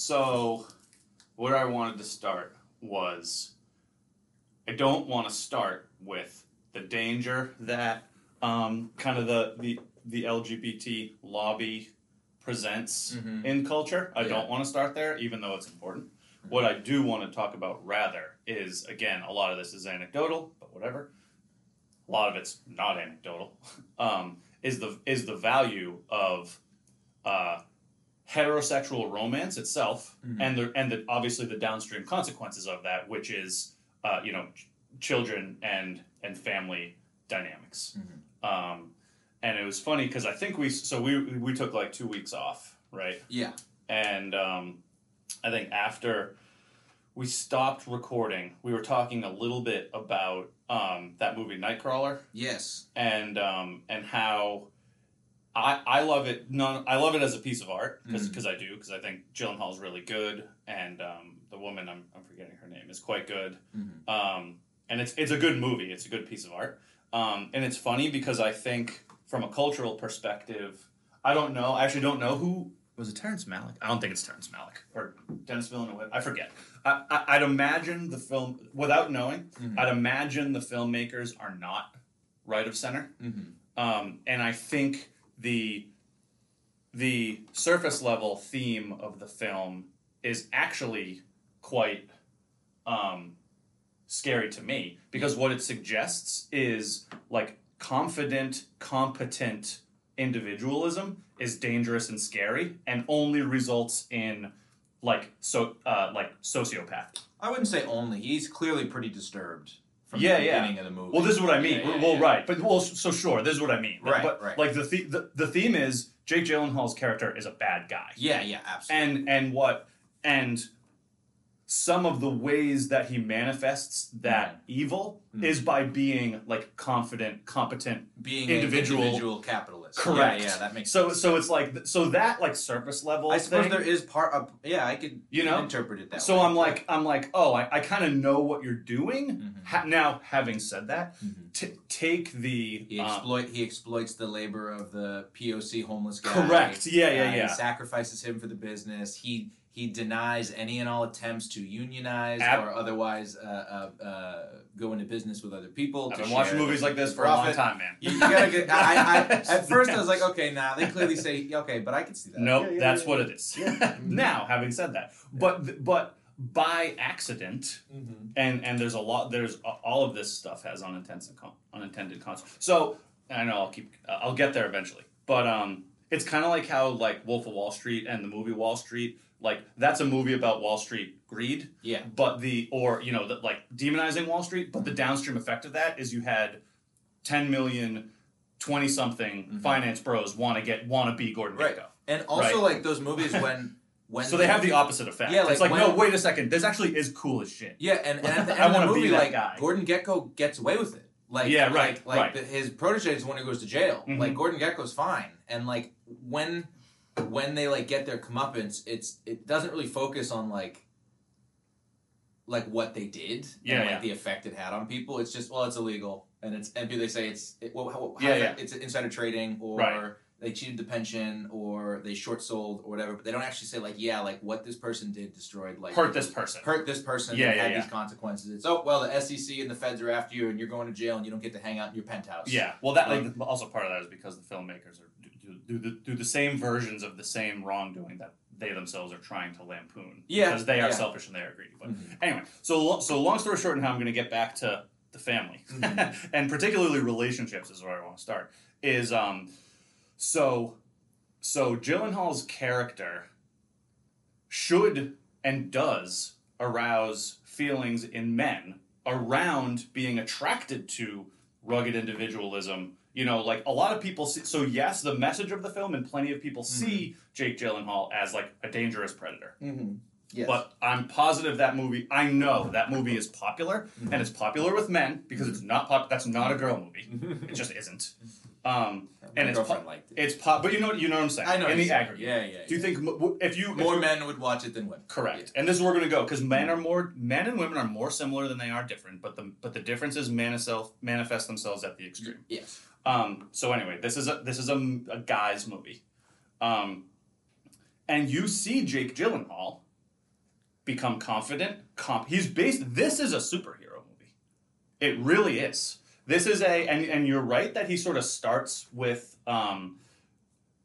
So, where I wanted to start was I don't want to start with the danger that um, kind of the, the, the LGBT lobby presents Mhm. in culture. I Yeah. don't want to start there, even though it's important. What I do want to talk about rather is again, a lot of this is anecdotal, but whatever. A lot of it's not anecdotal. Um, is the is the value of uh, heterosexual romance itself, Mhm. and the and the obviously the downstream consequences of that, which is uh, you know ch- children and and family dynamics. Mhm. Um, and it was funny because I think we so we we took like two weeks off, right? Yeah. And um, I think after we stopped recording, we were talking a little bit about um, that movie Nightcrawler Yes. and um, and how I, I love it. None, I love it as a piece of art because Mhm. I do because I think Gyllenhaal is really good and um, the woman I'm, I'm forgetting her name is quite good. Mhm. Um, and it's it's a good movie. It's a good piece of art. Um, and it's funny because I think from a cultural perspective, I don't know. I actually don't know who was it. Terrence Malick? I don't think it's Terrence Malick or Denis Villeneuve. I forget. I, I, I'd imagine the film without knowing. Mhm. I'd imagine the filmmakers are not right of center. Mhm. Um, and I think the the surface level theme of the film is actually quite um, scary to me because what it suggests is like confident, competent individualism is dangerous and scary and only results in like so uh, like sociopathy. I wouldn't say only. He's clearly pretty disturbed from Yeah, the yeah. of the movie. Well, this is what I mean. Yeah, well, right, but well, so sure, this is what I mean. Right, but right. like the, the the the theme is Jake Gyllenhaal's character is a bad guy, Yeah, yeah, absolutely. and and what and some of the ways that he manifests that evil Mhm. is by being like confident, competent. Being individual- an individual capitalist. Correct. Yeah, yeah, that makes So sense. so it's like so that like surface level. I suppose thing, there is part of yeah, I could You know? interpret it that way. So way. I'm like I'm like oh I, I kind of know what you're doing. Mhm. Ha- now having said that, Mhm. t- take the He um, exploit he exploits the labor of the POC homeless guy. Correct. Yeah, yeah, Uh, yeah. He sacrifices him for the business. He he denies any and all attempts to unionize Ab- or otherwise uh, uh, uh, go into business with other people. I've to been watching movies like this for a long time, man. You, you gotta get. I, I, at first, I was like, okay, nah. They clearly say, okay, but I can see that. No, Yeah, yeah, that's yeah, what it is. Yeah. now, having said that, but but by accident, Mhm. and and there's a lot. There's all of this stuff has unintended unintended consequences. So I know I'll keep. I'll get there eventually. But um, it's kind of like how like Wolf of Wall Street and the movie Wall Street. Like that's a movie about Wall Street greed, Yeah. but the or you know the, like demonizing Wall Street. But the downstream effect of that is you had ten million. 20 something Mhm. finance bros want to get want to be Gordon Right. Gekko. And also, Right. like those movies when when So they have the opposite effect. Yeah, it's like like, no, wait a second. This actually is cool as shit. Yeah, and, and at the I end of wanna the be movie, that like guy. Gordon Gekko gets away with it. Like Yeah, right, like, like right. the- his protege is the one who goes to jail. Mhm. Like Gordon Gekko's fine, and like when when they like get their comeuppance, it's it doesn't really focus on like like what they did Yeah, and like yeah. the effect it had on people. It's just well, it's illegal, and it's and they say it's it, well, how, how Yeah, is yeah. it's insider trading or. Right. They cheated the pension, or they short sold, or whatever. But they don't actually say like, yeah, like what this person did destroyed, like Hurt this person. hurt this person Yeah, and yeah, had these consequences. It's oh well, the SEC and the feds are after you, and you're going to jail, and you don't get to hang out in your penthouse. Yeah. Well, that like, Like- also part of that is because the filmmakers are do, the, do the same versions of the same wrongdoing that they themselves are trying to lampoon. Yeah, Because they are yeah. selfish and they are greedy. But Mhm. anyway, so so long story short, and how I'm going to get back to the family, Mhm. and particularly relationships is where I want to start. Is um, so so Gyllenhaal's character should and does arouse feelings in men around being attracted to rugged individualism. You know, like a lot of people see. So yes, the message of the film, and plenty of people see Jake Gyllenhaal as like a dangerous predator. Mm-hmm. Yes. But I'm positive that movie. I know that movie is popular, Mhm. and it's popular with men because it's not pop. That's not a girl movie. It just isn't. Um, and it's girlfriend po- liked it. it's pop. But you know, you know what I'm saying. I know in the aggregate. Yeah, yeah. Do you think if you more you- men would watch it than women? Correct. And this is where we're going to go because men are more men and women are more similar than they are different, but the but the differences manifest manifest themselves at the extreme. Yes. Um, so anyway, this is a this is a, a guy's movie, um, and you see Jake Gyllenhaal become confident. Comp- he's based. This is a superhero movie. It really is. This is a and and you're right that he sort of starts with um,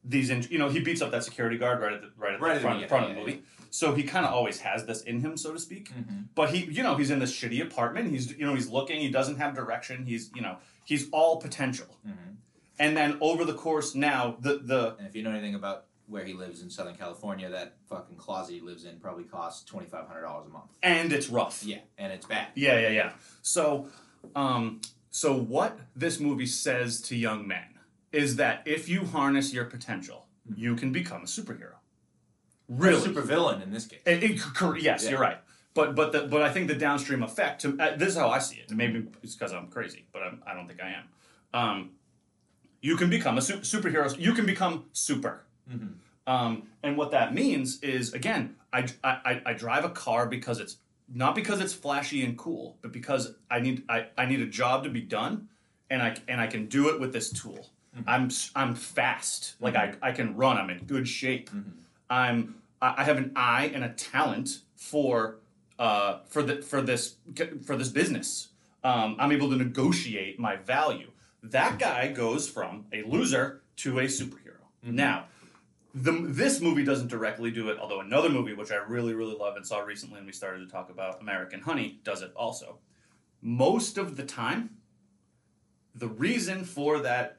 these. In, you know, he beats up that security guard right at the right at Right the at the front, front of the movie. So he kind of always has this in him, so to speak. But he, you know, he's in this shitty apartment. He's, you know, he's looking. He doesn't have direction. He's, you know, he's all potential. And then over the course now, the the And if you know anything about where he lives in Southern California, that fucking closet he lives in probably costs twenty five hundred dollars a month. and it's rough. Yeah, and it's bad. Yeah, yeah, yeah. So, um, so what this movie says to young men is that if you harness your potential, you can become a superhero. Really, super villain in this case. It- it- yes, Yeah. you're right. But but the, but I think the downstream effect. To, uh, this is how I see it. Maybe it's because I'm crazy, but I'm, I don't think I am. Um, you can become a su- superhero. You can become super. Um, and what that means is, again, I, I, I drive a car because it's not because it's flashy and cool, but because I need I, I need a job to be done, and I and I can do it with this tool. I'm s- I'm fast, like I, I can run. I'm in good shape. I'm I I have an eye and a talent for uh for the for this for this business. Um, I'm able to negotiate my value. That guy goes from a loser to a superhero. Now, the, this movie doesn't directly do it, although another movie, which I really, really love and saw recently, and we started to talk about, American Honey, does it also. Most of the time, the reason for that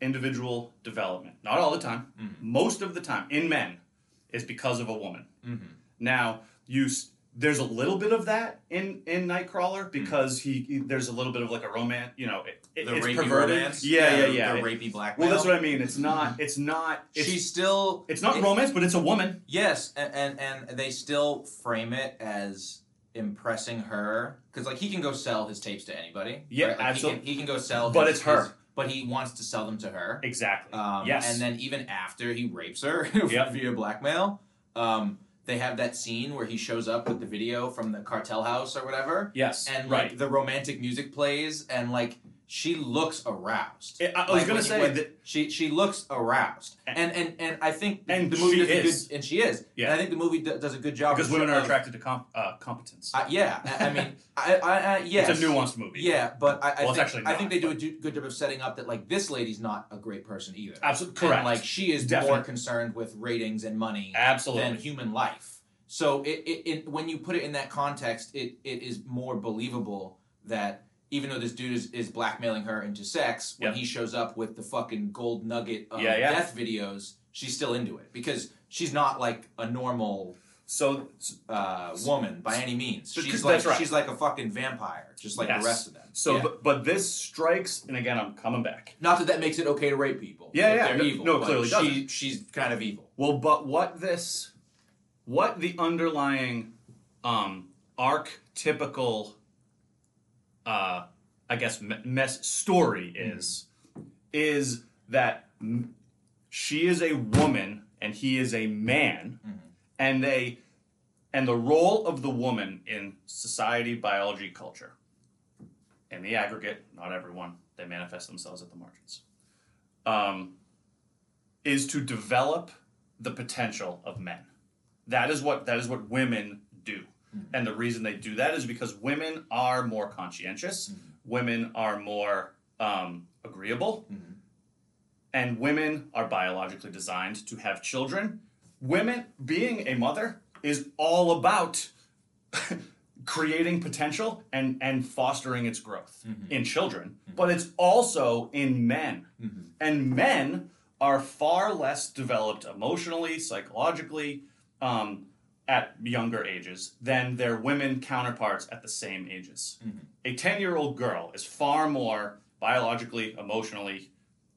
individual development, not all the time, most of the time, in men, is because of a woman. Now, you there's a little bit of that in in Nightcrawler because he, he- there's a little bit of like a romance, you know, it, it- The it's rapey perverted. romance. Yeah, yeah, yeah. The rapey blackmail. well, that's what I mean. It's not. It's not. It's, She's still. it's not it- romance, but it's a woman. Yes, and, and and they still frame it as impressing her because like he can go sell his tapes to anybody. Yeah, right? Like, absolutely. He can, he can go sell. But his- it's her. his- but he wants to sell them to her. Exactly. Um, yes. And then even after he rapes her Yep. via blackmail, um, they have that scene where he shows up with the video from the cartel house or whatever, yes. and right. like the romantic music plays, and like she looks aroused. I- I was Like, gonna say she she looks aroused, and and and I think And the movie she does a is. good, and she is. Yeah. And I think the movie do, does a good job because women are of- attracted to comp, uh, competence. Uh, yeah, I, I mean, I, I, I yes, It's a nuanced movie. Yeah, but I, I Well, think, actually I think they do a do- good job of setting up that like this lady's not a great person either. Absolutely And, correct. like she is Definitely. more concerned with ratings and money Absolutely. than human life. So it, it, it when you put it in that context, it, it is more believable that even though this dude is, is blackmailing her into sex, when Yep. he shows up with the fucking gold nugget of Yeah, yeah. death videos, she's still into it because she's not like a normal so uh, woman by any means. She's like right. she's like a fucking vampire, just like Yes. the rest of them. so Yeah. but, but this strikes, and again, I'm coming back. Not that that makes it okay to rape people. Yeah, yeah, they're no- evil. no, clearly she, doesn't. She's kind of evil. Well, but what this, what the underlying, um, archetypical, uh, I guess mess story is, is that m- she is a woman and he is a man, and they, and the role of the woman in society, biology, culture, in the aggregate, not everyone, they manifest themselves at the margins. Um, is to develop the potential of men. That is what that is what women do. Mm-hmm. And the reason they do that is because women are more conscientious, mm-hmm. women are more um, agreeable, mm-hmm. and women are biologically designed to have children. Women, being a mother, is all about creating potential and, and fostering its growth in children, but it's also in men. And men are far less developed emotionally, psychologically, um, at younger ages than their women counterparts at the same ages. Mm-hmm. A 10 year old girl is far more biologically, emotionally,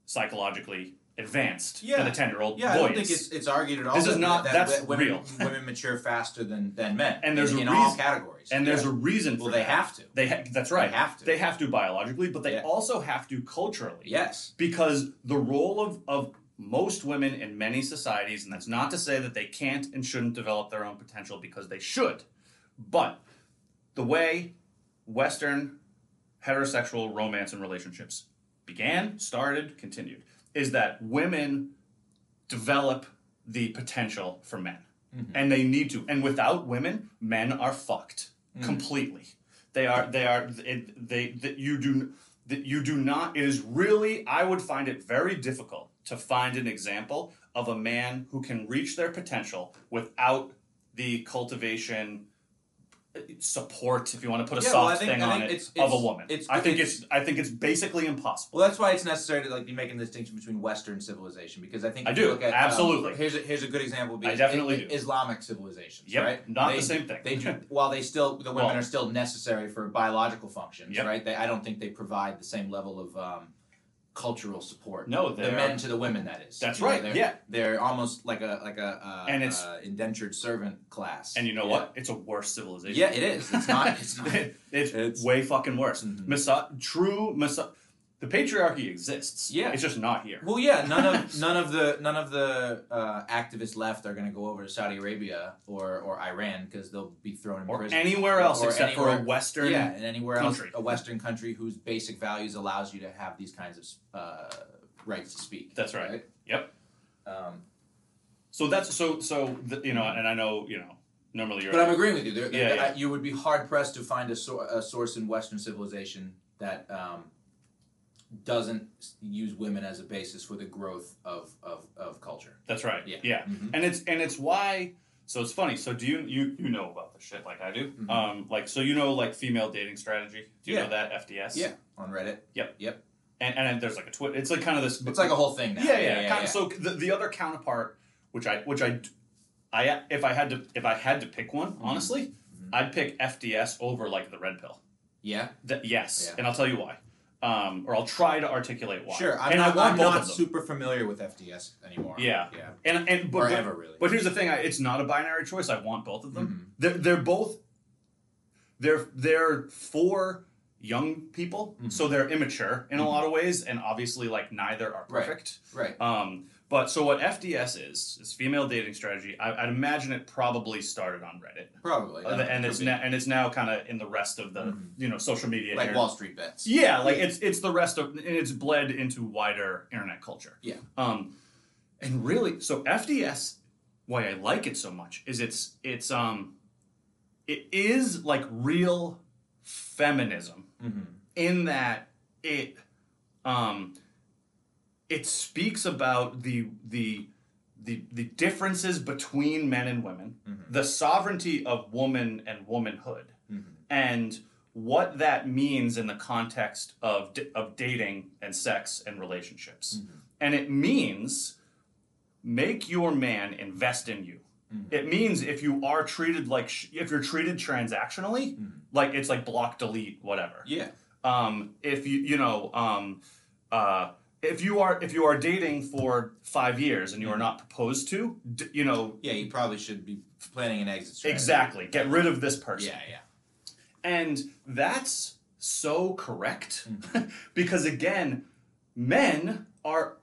psychologically advanced Yeah. than a 10 year old Yeah, boy I don't think it's it's argued at all. This is not- that, that's women, real. women mature faster than, than men, And there's in, a in all reason- categories. and there's Yeah. a reason for well, they that. have to. They ha- that's right. They have to. They have to biologically, but they Yeah. also have to culturally. Yes. Because the role of, of most women in many societies, and that's not to say that they can't and shouldn't develop their own potential because they should, but the way Western heterosexual romance and relationships began, started, continued, is that women develop the potential for men. Mhm. and they need to. And without women, men are fucked Mhm. completely. They are. They are. It, they. That you do. That you do not. It is really. I would find it very difficult to find an example of a man who can reach their potential without the cultivation support if you want to put a Yeah, soft well, think- thing on it it's- of a woman it's- i think it's- i think it's basically impossible Well, that's why it's necessary to like be making the distinction between Western civilization because I think I do, at, um, absolutely. here's a, here's a good example. I definitely do. Islamic civilizations, Yep, right? not They- the same thing. They do while they still the women Well- are still necessary for biological functions, Yep. right? They, I don't think they provide the same level of um, cultural support. No, the men to the women. That is. That's You know, right, They're, yeah. they're almost like a like a uh, And it's- uh, indentured servant class. and you know Yeah. what it's a worse civilization Yeah, it is. It's not. It's not. it's, It's- way fucking worse Mhm. Miso- true miso- the patriarchy exists Yeah. it's just not here Well, yeah, none of none of the none of the uh, activist left are going to go over to Saudi Arabia or or Iran because they'll be thrown in or prison. anywhere else Or except for a western yeah, and anywhere country. else, a Western country whose basic values allows you to have these kinds of uh, rights to speak. That's right. Yep. Um, so that's so so the, you know and i know you know normally you're but I'm agreeing with you. There, Yeah, there- yeah. You would be hard pressed to find a, a source in Western civilization that um, doesn't use women as a basis for the growth of, of, of culture. that's right Yeah. yeah Mhm. and it's and it's why so it's funny so do you you you know about this shit like i do Mhm. um like so you know like female dating strategy do you Yeah. know that fds Yeah, on Reddit. Yep. Yep. And and there's like a twit it's like kind of this It's like a whole thing now. yeah yeah, yeah, kind of so the, the other counterpart which i which I, I if i had to if i had to pick one Mhm. honestly Mhm. i'd pick fds over like the red pill Yeah, Th- yes Yeah. and i'll tell you why um, or I'll try to articulate why. sure. I'm and not, I want I'm both not super familiar with FDS anymore. Yeah. yeah, and and but, or but, ever really. but here's the thing: I, it's not a binary choice. I want both of them. Mhm. They're they're both they're they're for young people, Mhm. so they're immature in a Mhm. lot of ways, and obviously like neither are Right. perfect. right. Um, but so what FDS is is female dating strategy. I, I'd imagine it probably started on Reddit, Probably. Uh, and it's now and it's now kind of in the rest of the Mhm. you know social media. like internet- Wall Street bets. yeah, like Yeah. it's it's the rest of and it's bled into wider internet culture. Yeah. Um, and really, so FDS, why I like it so much is it's it's um, it is like real feminism Mm-hmm. in that it um, it speaks about the the the the differences between men and women, Mhm. the sovereignty of woman and womanhood Mhm. and what that means in the context of d- of dating and sex and relationships. Mhm. And it means make your man invest in you. Mhm. It means if you are treated like sh- if you're treated transactionally, Mhm. like it's like block delete whatever. Yeah. Um if you you know um uh if you are if you are dating for 5 years and you are not proposed to, d- you know, Yeah, you probably should be planning an exit strategy. exactly, get rid of this person. Yeah, yeah. And that's so correct Mm-hmm. because, again, men are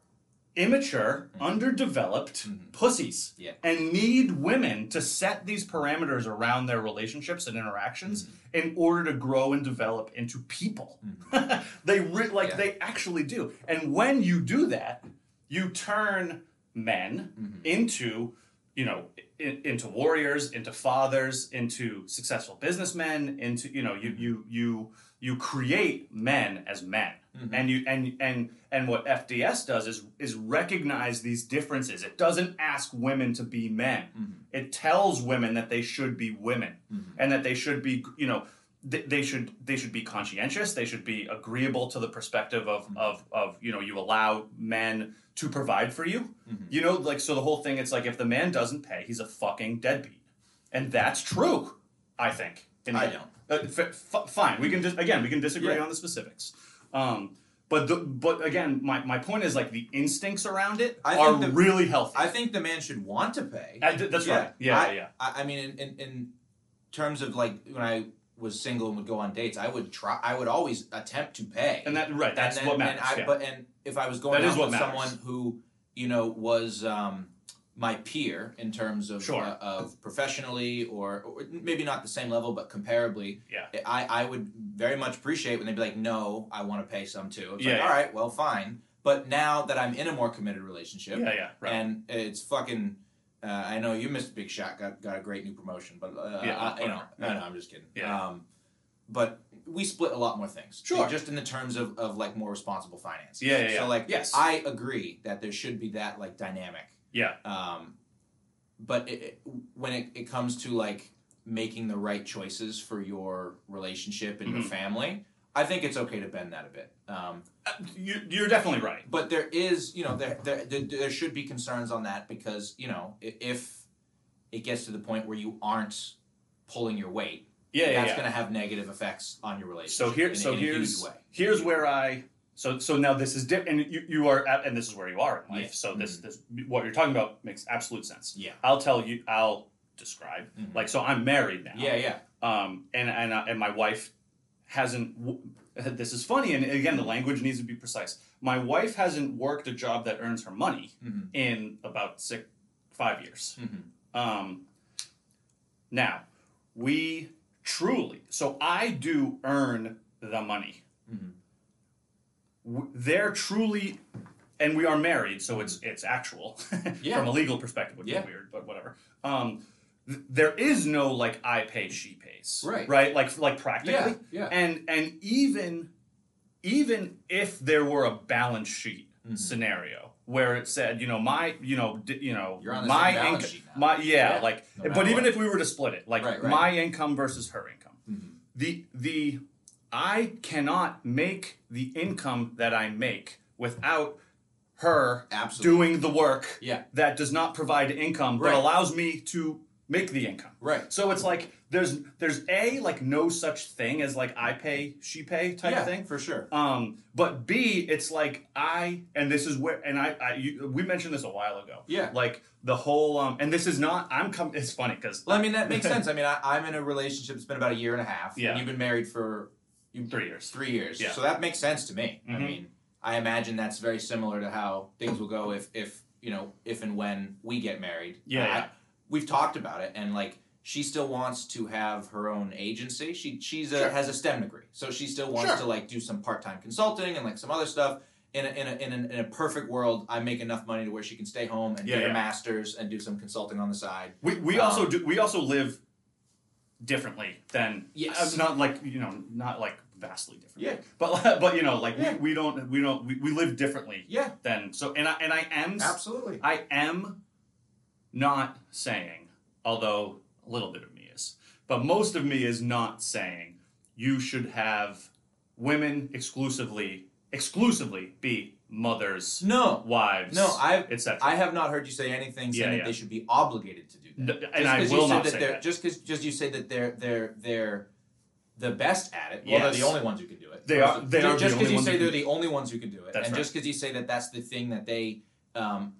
immature, underdeveloped Mhm. pussies Yeah. and need women to set these parameters around their relationships and interactions Mm-hmm. in order to grow and develop into people. they re- like Yeah. they actually do. And when you do that, you turn men Mhm. into you know in, into warriors into fathers into successful businessmen into you know you you you you create men as men Mhm. and you and and and what FDS does is is recognize these differences it doesn't ask women to be men Mhm. it tells women that they should be women Mhm. and that they should be you know they, they should they should be conscientious they should be agreeable to the perspective of of of you know you allow men to provide for you Mhm. you know like so the whole thing it's like if the man doesn't pay he's a fucking deadbeat and that's true i think I don't. uh, f- f- fine we can dis- again we can disagree Yeah. on the specifics um but the, but again my, my point is like the instincts around it I are the- really healthy I think the man should want to pay. I that's Yeah. right yeah I- yeah I, I mean, in, in, in terms of like when I was single and would go on dates, I would try. I would always attempt to pay. and that right that's and then, what matters And I, yeah. But and if I was going That out with matters. someone who you know was um, my peer in terms of Sure. uh, of professionally or, or maybe not the same level, but comparably, Yeah. I I would very much appreciate when they'd be like, "No, I want to pay some too." It's Yeah, like, yeah. all right, well, fine. But now that I'm in a more committed relationship, yeah yeah right and it's fucking Uh, I know you missed Big Shot, got got a great new promotion, but uh, Yeah, I, you know, no, no, I'm just kidding. Yeah. Um, but we split a lot more things. Sure. Just in the terms of, of like more responsible finance. Yeah, yeah, yeah. So like, Yes. I agree that there should be that like dynamic. Yeah. Um, but it, it, when it, it comes to like making the right choices for your relationship and your Mhm. family, I think it's okay to bend that a bit. Um, Uh, you, you're definitely right. but there is, you know, there, there there there should be concerns on that because you know if it gets to the point where you aren't pulling your weight, Yeah, yeah, that's yeah. going to have negative effects on your relationship. So here, in, so in a huge here's way. here's where I so so now this is different, and you, you are at, and this is where you are in life. Yeah. Mm-hmm. So this this what you're talking about makes absolute sense. Yeah. I'll tell you. I'll describe Mhm. like so. I'm married now. Yeah, yeah, Um, and and uh, and my wife hasn't. w- This is funny, and again, the language needs to be precise. My wife hasn't worked a job that earns her money Mhm. in about six, five years. Mhm. Um, now, we truly, so I do earn the money. They're truly, and we are married, so it's it's actual. Yeah. From a legal perspective, would Yeah. be weird, but whatever. Um, th- there is no like I pay, she pays. Right. Right. Like like practically. yeah, yeah. And and even even if there were a balance sheet Mhm. scenario where it said, you know, my, you know, d- you know, my income, my yeah, Yeah, like, no but even what. if we were to split it, like Right, right. my income versus her income, Mhm. the the I cannot make the income that I make without her Absolutely. doing the work Yeah. that does not provide income but Right. allows me to make the income. Right. So it's like there's there's a like no such thing as like I pay she pay type yeah, thing. for sure. Um, but B, it's like I and this is where and I, I you, we mentioned this a while ago. Yeah. Like the whole um, and this is not I'm com- It's funny because Well, I mean that makes sense. I mean, I, I'm in a relationship. It's been about a year and a half. Yeah. And you've been married for three years. three years. Yeah. So that makes sense to me. I Mhm. mean, I imagine that's very similar to how things will go if, if you know, if and when we get married. Yeah, I- yeah. we've talked about it, and like she still wants to have her own agency. She she's a, Sure. has a STEM degree, so she still wants Sure. to like do some part time consulting and like some other stuff. In a, in, a, in, a, in a perfect world, I make enough money to where she can stay home and Yeah, get yeah. a master's and do some consulting on the side. We we Um, also do we also live differently than Yes. uh, not like you know not like vastly different. Yeah. But but you know like Yeah. we, we don't we don't we, we live differently Yeah, Then so and I and I am absolutely. I am not saying, although a little bit of me is, but most of me is not saying you should have women exclusively exclusively be mothers, No, wives, no, I've etc. I have not heard you say anything saying Yeah, that they should be obligated to do that. N- and I will not that say that. just because just you say that they're they're they're the best at it. Well, they're the only ones who can do it. They are. they ju- are just because you say they're the only ones who can do it, That's and right. just because you say that that's the thing that they, um,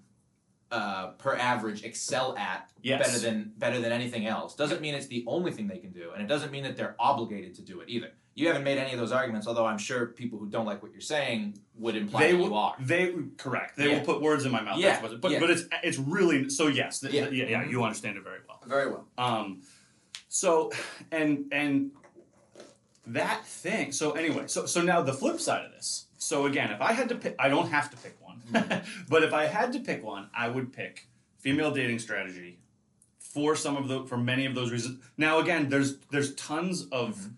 uh, per average, excel at Yes. better than better than anything else, doesn't mean it's the only thing they can do, and it doesn't mean that they're obligated to do it either. You haven't made any of those arguments, although I'm sure people who don't like what you're saying would imply they that will, you are. They correct. They Yeah. will put words in my mouth. Yeah, but yeah. but it's it's really so yes. th- Yeah. yeah, yeah, Mhm. You understand it very well. Very well. Um, so and and that thing. So anyway, so so now the flip side of this. So again, if I had to pick, I don't have to pick one, but if I had to pick one, I would pick female dating strategy for some of the for many of those reasons. Now again, there's there's tons of Mhm.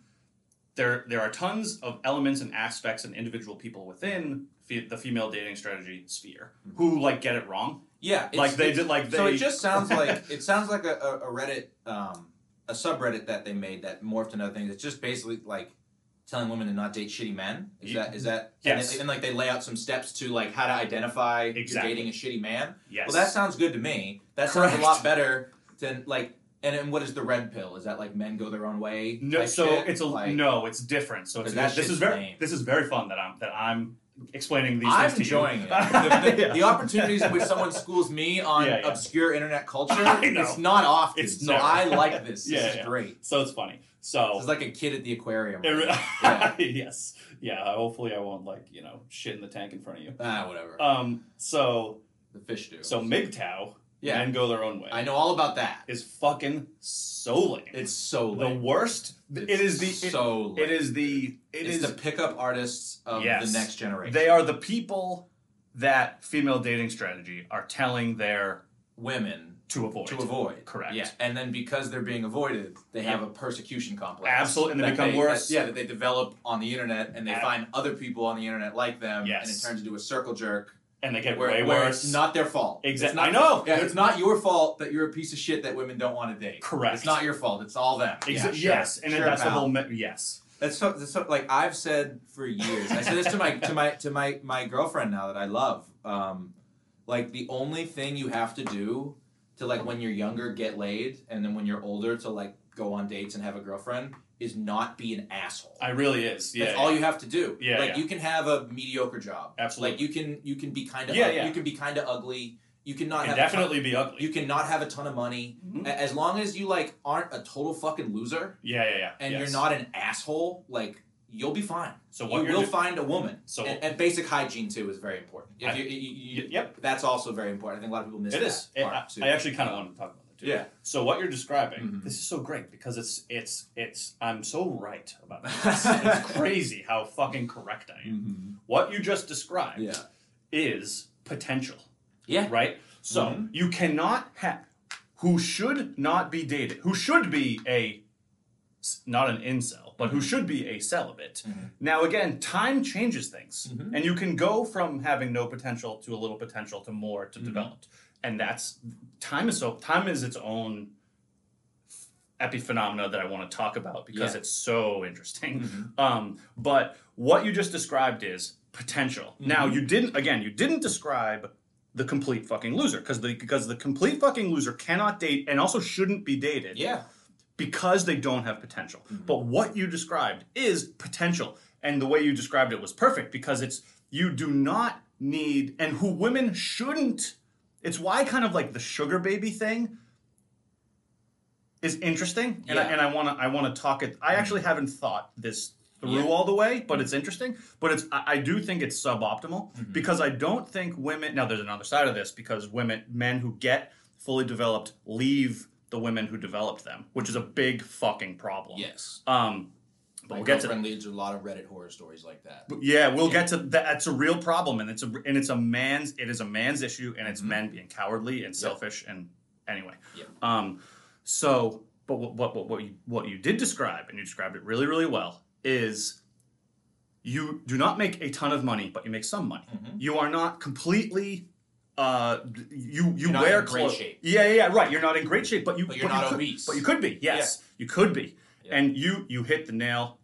there there are tons of elements and aspects and individual people within fe- the female dating strategy sphere who like get it wrong. Yeah, it's, Like they did like they so it just sounds like it sounds like a, a, a Reddit, um, a subreddit that they made that morphed into other things. It's just basically like telling women to not date shitty men. Is Ye- that is that? Yes. And, they- and like they lay out some steps to like how to identify Exactly. dating a shitty man. yes. Well, that sounds good to me. That sounds a lot better than like. And, and what is the red pill? Is that like men go their own way? No, so shit? it's a like, no, it's different. So it's this is very lame. this is very fun that I'm that I'm explaining these I'm things to enjoying you. it. The, the, Yeah. the opportunities in which someone schools me on Yeah, yeah. obscure internet culture, I know. it's not often. It's so never. I like this. This Yeah, is yeah. great. So it's funny. So It's like a kid at the aquarium. it re- Yeah. yes, yeah. Hopefully, I won't like you know shit in the tank in front of you. Ah, whatever. Um. So the fish do. so MGTOW Yeah. men go their own way I know all about that. is fucking so lame. It's so the worst. It's it is the it, so lame. it is the it it's is the pickup artists of Yes. the next generation. they are the people that female dating strategy are telling their women to avoid. to avoid. Correct. Yeah, and then because they're being avoided, they have a persecution complex. Absolutely, and they become worse. that- yeah, that they develop on the internet, and they Ab- find other people on the internet like them, Yes. and it turns into a circle jerk. And they get where, way where worse. it's not their fault. Exactly. I know. Yeah, it's not your fault that you're a piece of shit that women don't want to date. Correct. It's not your fault. It's all them. Exa- Yeah, sure. yes, and then Sure, that's the whole. Me- yes. That's so, that's so like I've said for years. I said this to my to my to my my girlfriend now that I love. Um, like the only thing you have to do to like when you're younger get laid, and then when you're older to like go on dates and have a girlfriend is not be an asshole. I really is. Yeah. That's all you have to do. Yeah, like yeah. you can have a mediocre job. Absolutely. Like you can you can be kind of Yeah, yeah. you can be kind of ugly. You cannot have a ton- definitely be ugly. you cannot have a ton of money Mhm. As long as you like aren't a total fucking loser Yeah, yeah, yeah. and yes. you're not an asshole. Like you'll be fine. So what you will do- find a woman. So- and, and basic hygiene too is very important. If I- you, you, you- yep. that's also very important. I think a lot of people miss It that is. It- part I, too. I actually kind of wanted to talk about too. Yeah. So what you're describing, Mhm. this is so great because it's it's it's I'm so right about this. it's crazy how fucking correct I am. Mhm. What you just described Yeah. is potential, Yeah. right? So Mhm. you cannot have who should not be dated, who should be a not an incel, but who should be a celibate. Mhm. Now again, time changes things, Mhm. and you can go from having no potential to a little potential to more to Mhm. developed, and that's time is so time is its own epiphenomena that I want to talk about because Yeah. it's so interesting. Mhm. Um, but what you just described is potential. Now Mhm. you didn't again, you didn't describe the complete fucking loser because the because the complete fucking loser cannot date and also shouldn't be dated Yeah. because they don't have potential. Mhm. But what you described is potential. And the way you described it was perfect because it's you do not need and who women shouldn't it's why kind of like the sugar baby thing is interesting and I, Yeah. and I want to I want to talk it I actually haven't thought this through Yeah. all the way but it's interesting but it's I, I do think it's suboptimal Mhm. because I don't think women now there's another side of this because women men who get fully developed leave the women who developed them which is a big fucking problem Yes. um but we'll get to leads a lot of Reddit horror stories like that. but yeah, we'll get to that. That's a real problem, and it's a and it's a man's it is a man's issue, and it's Mhm. men being cowardly and selfish. And anyway, Yep. um, so but what what what what you, what you did describe, and you described it really really well, is you do not make a ton of money, but you make some money. Mhm. You are not completely. Uh, you you You're not wear clothes. shape. Yeah, yeah, yeah, right. You're not in great shape, but you But you're you not could- obese. But you could be. Yes, you could be. Yeah. And you you hit the nail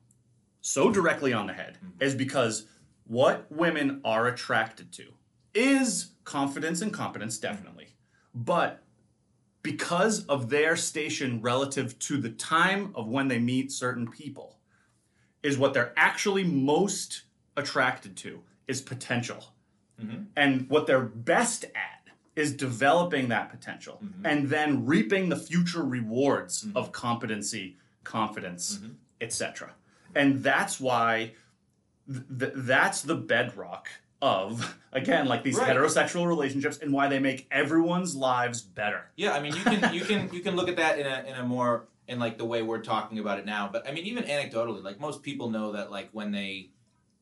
so directly on the head Mhm. is because what women are attracted to is confidence and competence definitely. But because of their station relative to the time of when they meet certain people is what they're actually most attracted to is potential. Mhm. And what they're best at is developing that potential Mhm. and then reaping the future rewards Mhm. of competency, confidence, Mhm. etc. And that's why th- that's the bedrock of again like these Right. heterosexual relationships and why they make everyone's lives better. Yeah, I mean, you can you can you can look at that in a in a more in like the way we're talking about it now. But I mean, even anecdotally, like most people know that like when they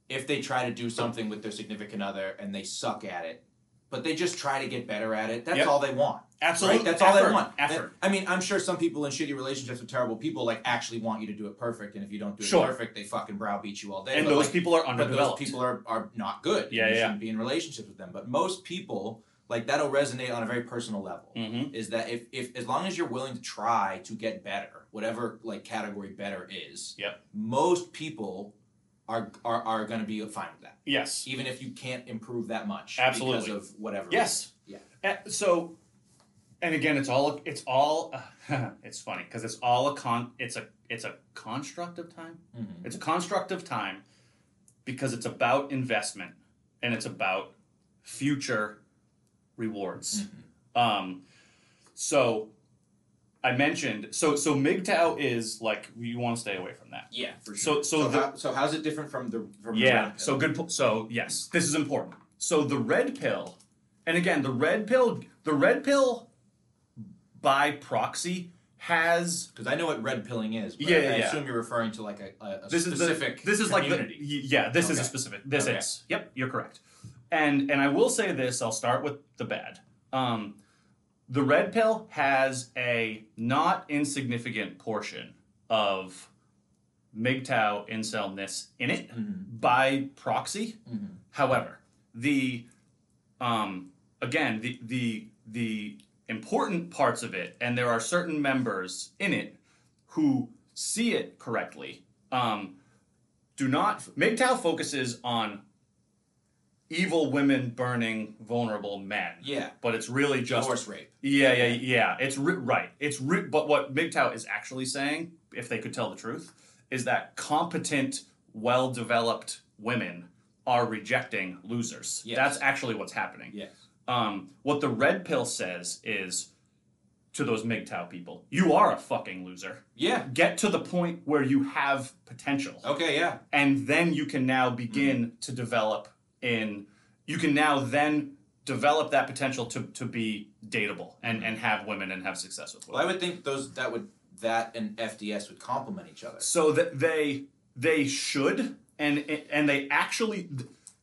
if they try to do something with their significant other and they suck at it, but they just try to get better at it. That's Yep. all they want. Absolutely, Right? That's all effort, they want. Effort. I mean, I'm sure some people in shitty relationships with terrible people like actually want you to do it perfect, and if you don't do it Sure. perfect, they fucking browbeat you all day. and But, those like, people are but those underdeveloped. people are, are not good. Yeah, you yeah. shouldn't be in relationships with them. But most people like that'll resonate on a very personal level. Mhm. Is that if, if as long as you're willing to try to get better, whatever like category better is, Yep. most people are are, are going to be fine with that, Yes. even if you can't improve that much Absolutely. because of whatever. Yes. Yeah. Uh, so, and again, it's all it's all it's funny because it's all a con. It's a it's a construct of time. reason. It's a construct of time because it's about investment and it's about future rewards. Mhm. Um, so I mentioned so so MGTOW is like you want to stay away from that. Yeah, for So- sure. so the- how, so how's it different from the from the Yeah. red pill? So good. So yes, this is important. So the red pill, and again, the red pill, the red pill, by proxy has. because I know what red pilling is. But Yeah, I yeah, yeah. assume you're referring to like a, a, This is specific. the. This is like the. Yeah. This is a specific. This Okay. is. Yep. You're correct. And and I will say this. I'll start with the bad. Um, the red pill has a not insignificant portion of MGTOW incelness in it by proxy. However, the um, again the the the important parts of it, and there are certain members in it who see it correctly. Um, do not MGTOW focuses on evil women burning vulnerable men. Yeah. But it's really just Horse rape. yeah, yeah, yeah. It's ri- right. It's ri- but what MGTOW is actually saying, if they could tell the truth, is that competent, well-developed women are rejecting losers. Yes. That's actually what's happening. Yes. Um, what the red pill says is to those MGTOW people, you are a fucking loser. Yeah. Get to the point where you have potential Okay. Yeah. and then you can now begin Mm-hmm. to develop in you can now then develop that potential to, to be dateable and, and have women and have success with Mm-hmm. Well, I would think those that would that and FDS would complement each other. so that they they should and and they actually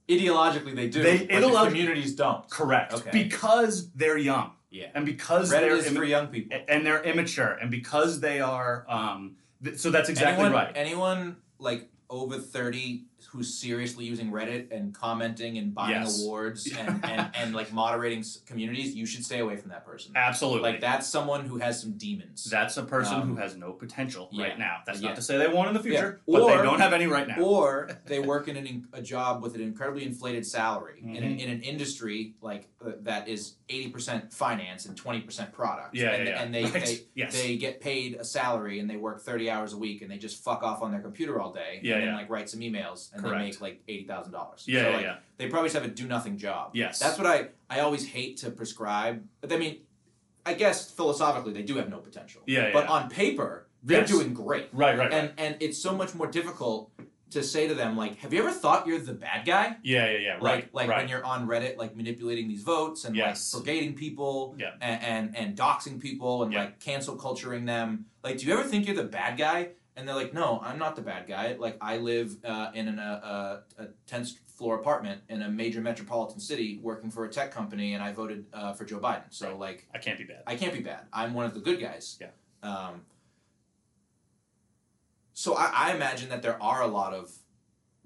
Ideologically, they do. They- but the ideolog- communities don't. correct Okay. because they're young Yeah. and because Reddit they're is for young people. and they're immature and because they are um th- so that's exactly anyone, right Anyone like over thirty who's seriously using Reddit and commenting and buying Yes. awards and, and, and like moderating communities, you should stay away from that person. absolutely Like that's someone who has some demons. that's a person Um, who has no potential yeah. right now that's Yeah. not to say they won't in the future Yeah. but Or- they don't have any right now or they work in an, in- a job with an incredibly inflated salary in, an, Mhm. in an industry like uh, that is 80% finance and 20% product Yeah, and, yeah, yeah. and they, Right. they, Yes. they get paid a salary and they work 30 hours a week and they just fuck off on their computer all day Yeah, and then like write some emails and Correct. they make like $80,000 yeah so yeah, like yeah. they probably just have a do nothing job Yes. that's what I, I always hate to prescribe but I mean I guess philosophically they do have no potential Yeah, but yeah. on paper they're Yes. doing great Right, right, right. and and it's so much more difficult to say to them like have you ever thought you're the bad guy yeah, yeah, yeah. Right, like right. when you're on reddit like manipulating these votes and Yes. like brigading people Yeah. and, and and doxing people and Yeah. like cancel culturing them like do you ever think you're the bad guy and they're like no i'm not the bad guy like i live uh, in an, uh, uh, a 10th floor apartment in a major metropolitan city working for a tech company and i voted uh, for joe biden so Right. like I can't be bad. I can't be bad. I'm one of the good guys. Yeah. Um, so I, I imagine that there are a lot of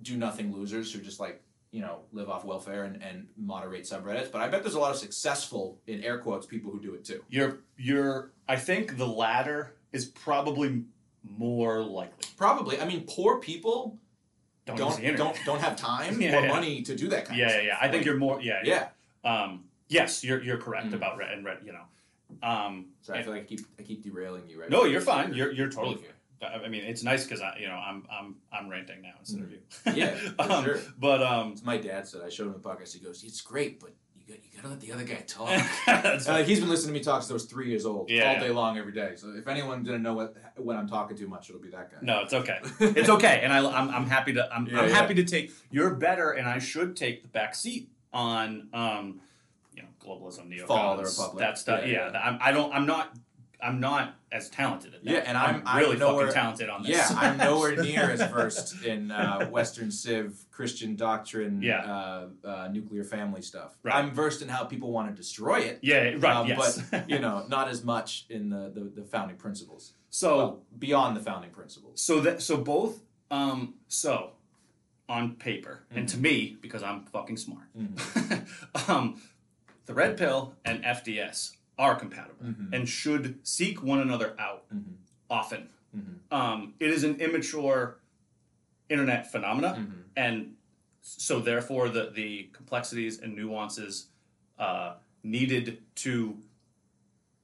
do nothing losers who just like you know live off welfare and, and moderate subreddits. But I bet there's a lot of successful in air quotes people who do it too. You're you're I think the latter is probably more likely. Probably. I mean, poor people Don't, don't the don't don't have time Yeah, or yeah. money to do that kind of yeah, stuff. yeah, yeah. I think you're more yeah, yeah. Um yes, you're you're correct Mm. about red and red, you know. Um Sorry, I feel like I keep I keep derailing you right. no, you're fine. You're you're totally Thank fine. I I mean, it's nice because I, you know, I'm I'm I'm ranting now instead of you. Yeah, for um, sure. But um, My dad said I showed him the podcast. He goes, "It's great, but you got you got to let the other guy talk." Uh, he's been listening to me talk since I was three years old, Yeah, all yeah. day long, every day. So if anyone didn't know what when I'm talking too much, it'll be that guy. No, it's okay. It's okay, and I, I'm, I'm happy to I'm, Yeah, I'm yeah. happy to take. You're better, and I should take the back seat on um, you know, globalism, neocons, Fall the Republic. that stuff. Yeah, Yeah, yeah. I'm, I don't. I'm not. I'm not as talented at that. Yeah, and I'm- I'm really nowhere- fucking talented on this. Yeah, I'm nowhere near as versed in uh, Western Civ, Christian doctrine, Yeah. uh, uh, nuclear family stuff. Right. I'm versed in how people want to destroy it. yeah, right. um, yes. But you know, not as much in the, the, the founding principles. so Well, beyond the founding principles. so that so both um so on paper and Mm-hmm. to me because I'm fucking smart. Mhm. um, the red pill and FDS are compatible Mhm. and should seek one another out Mhm. often. Mhm. Um, it is an immature internet phenomena, Mhm. and so therefore the the complexities and nuances uh, needed to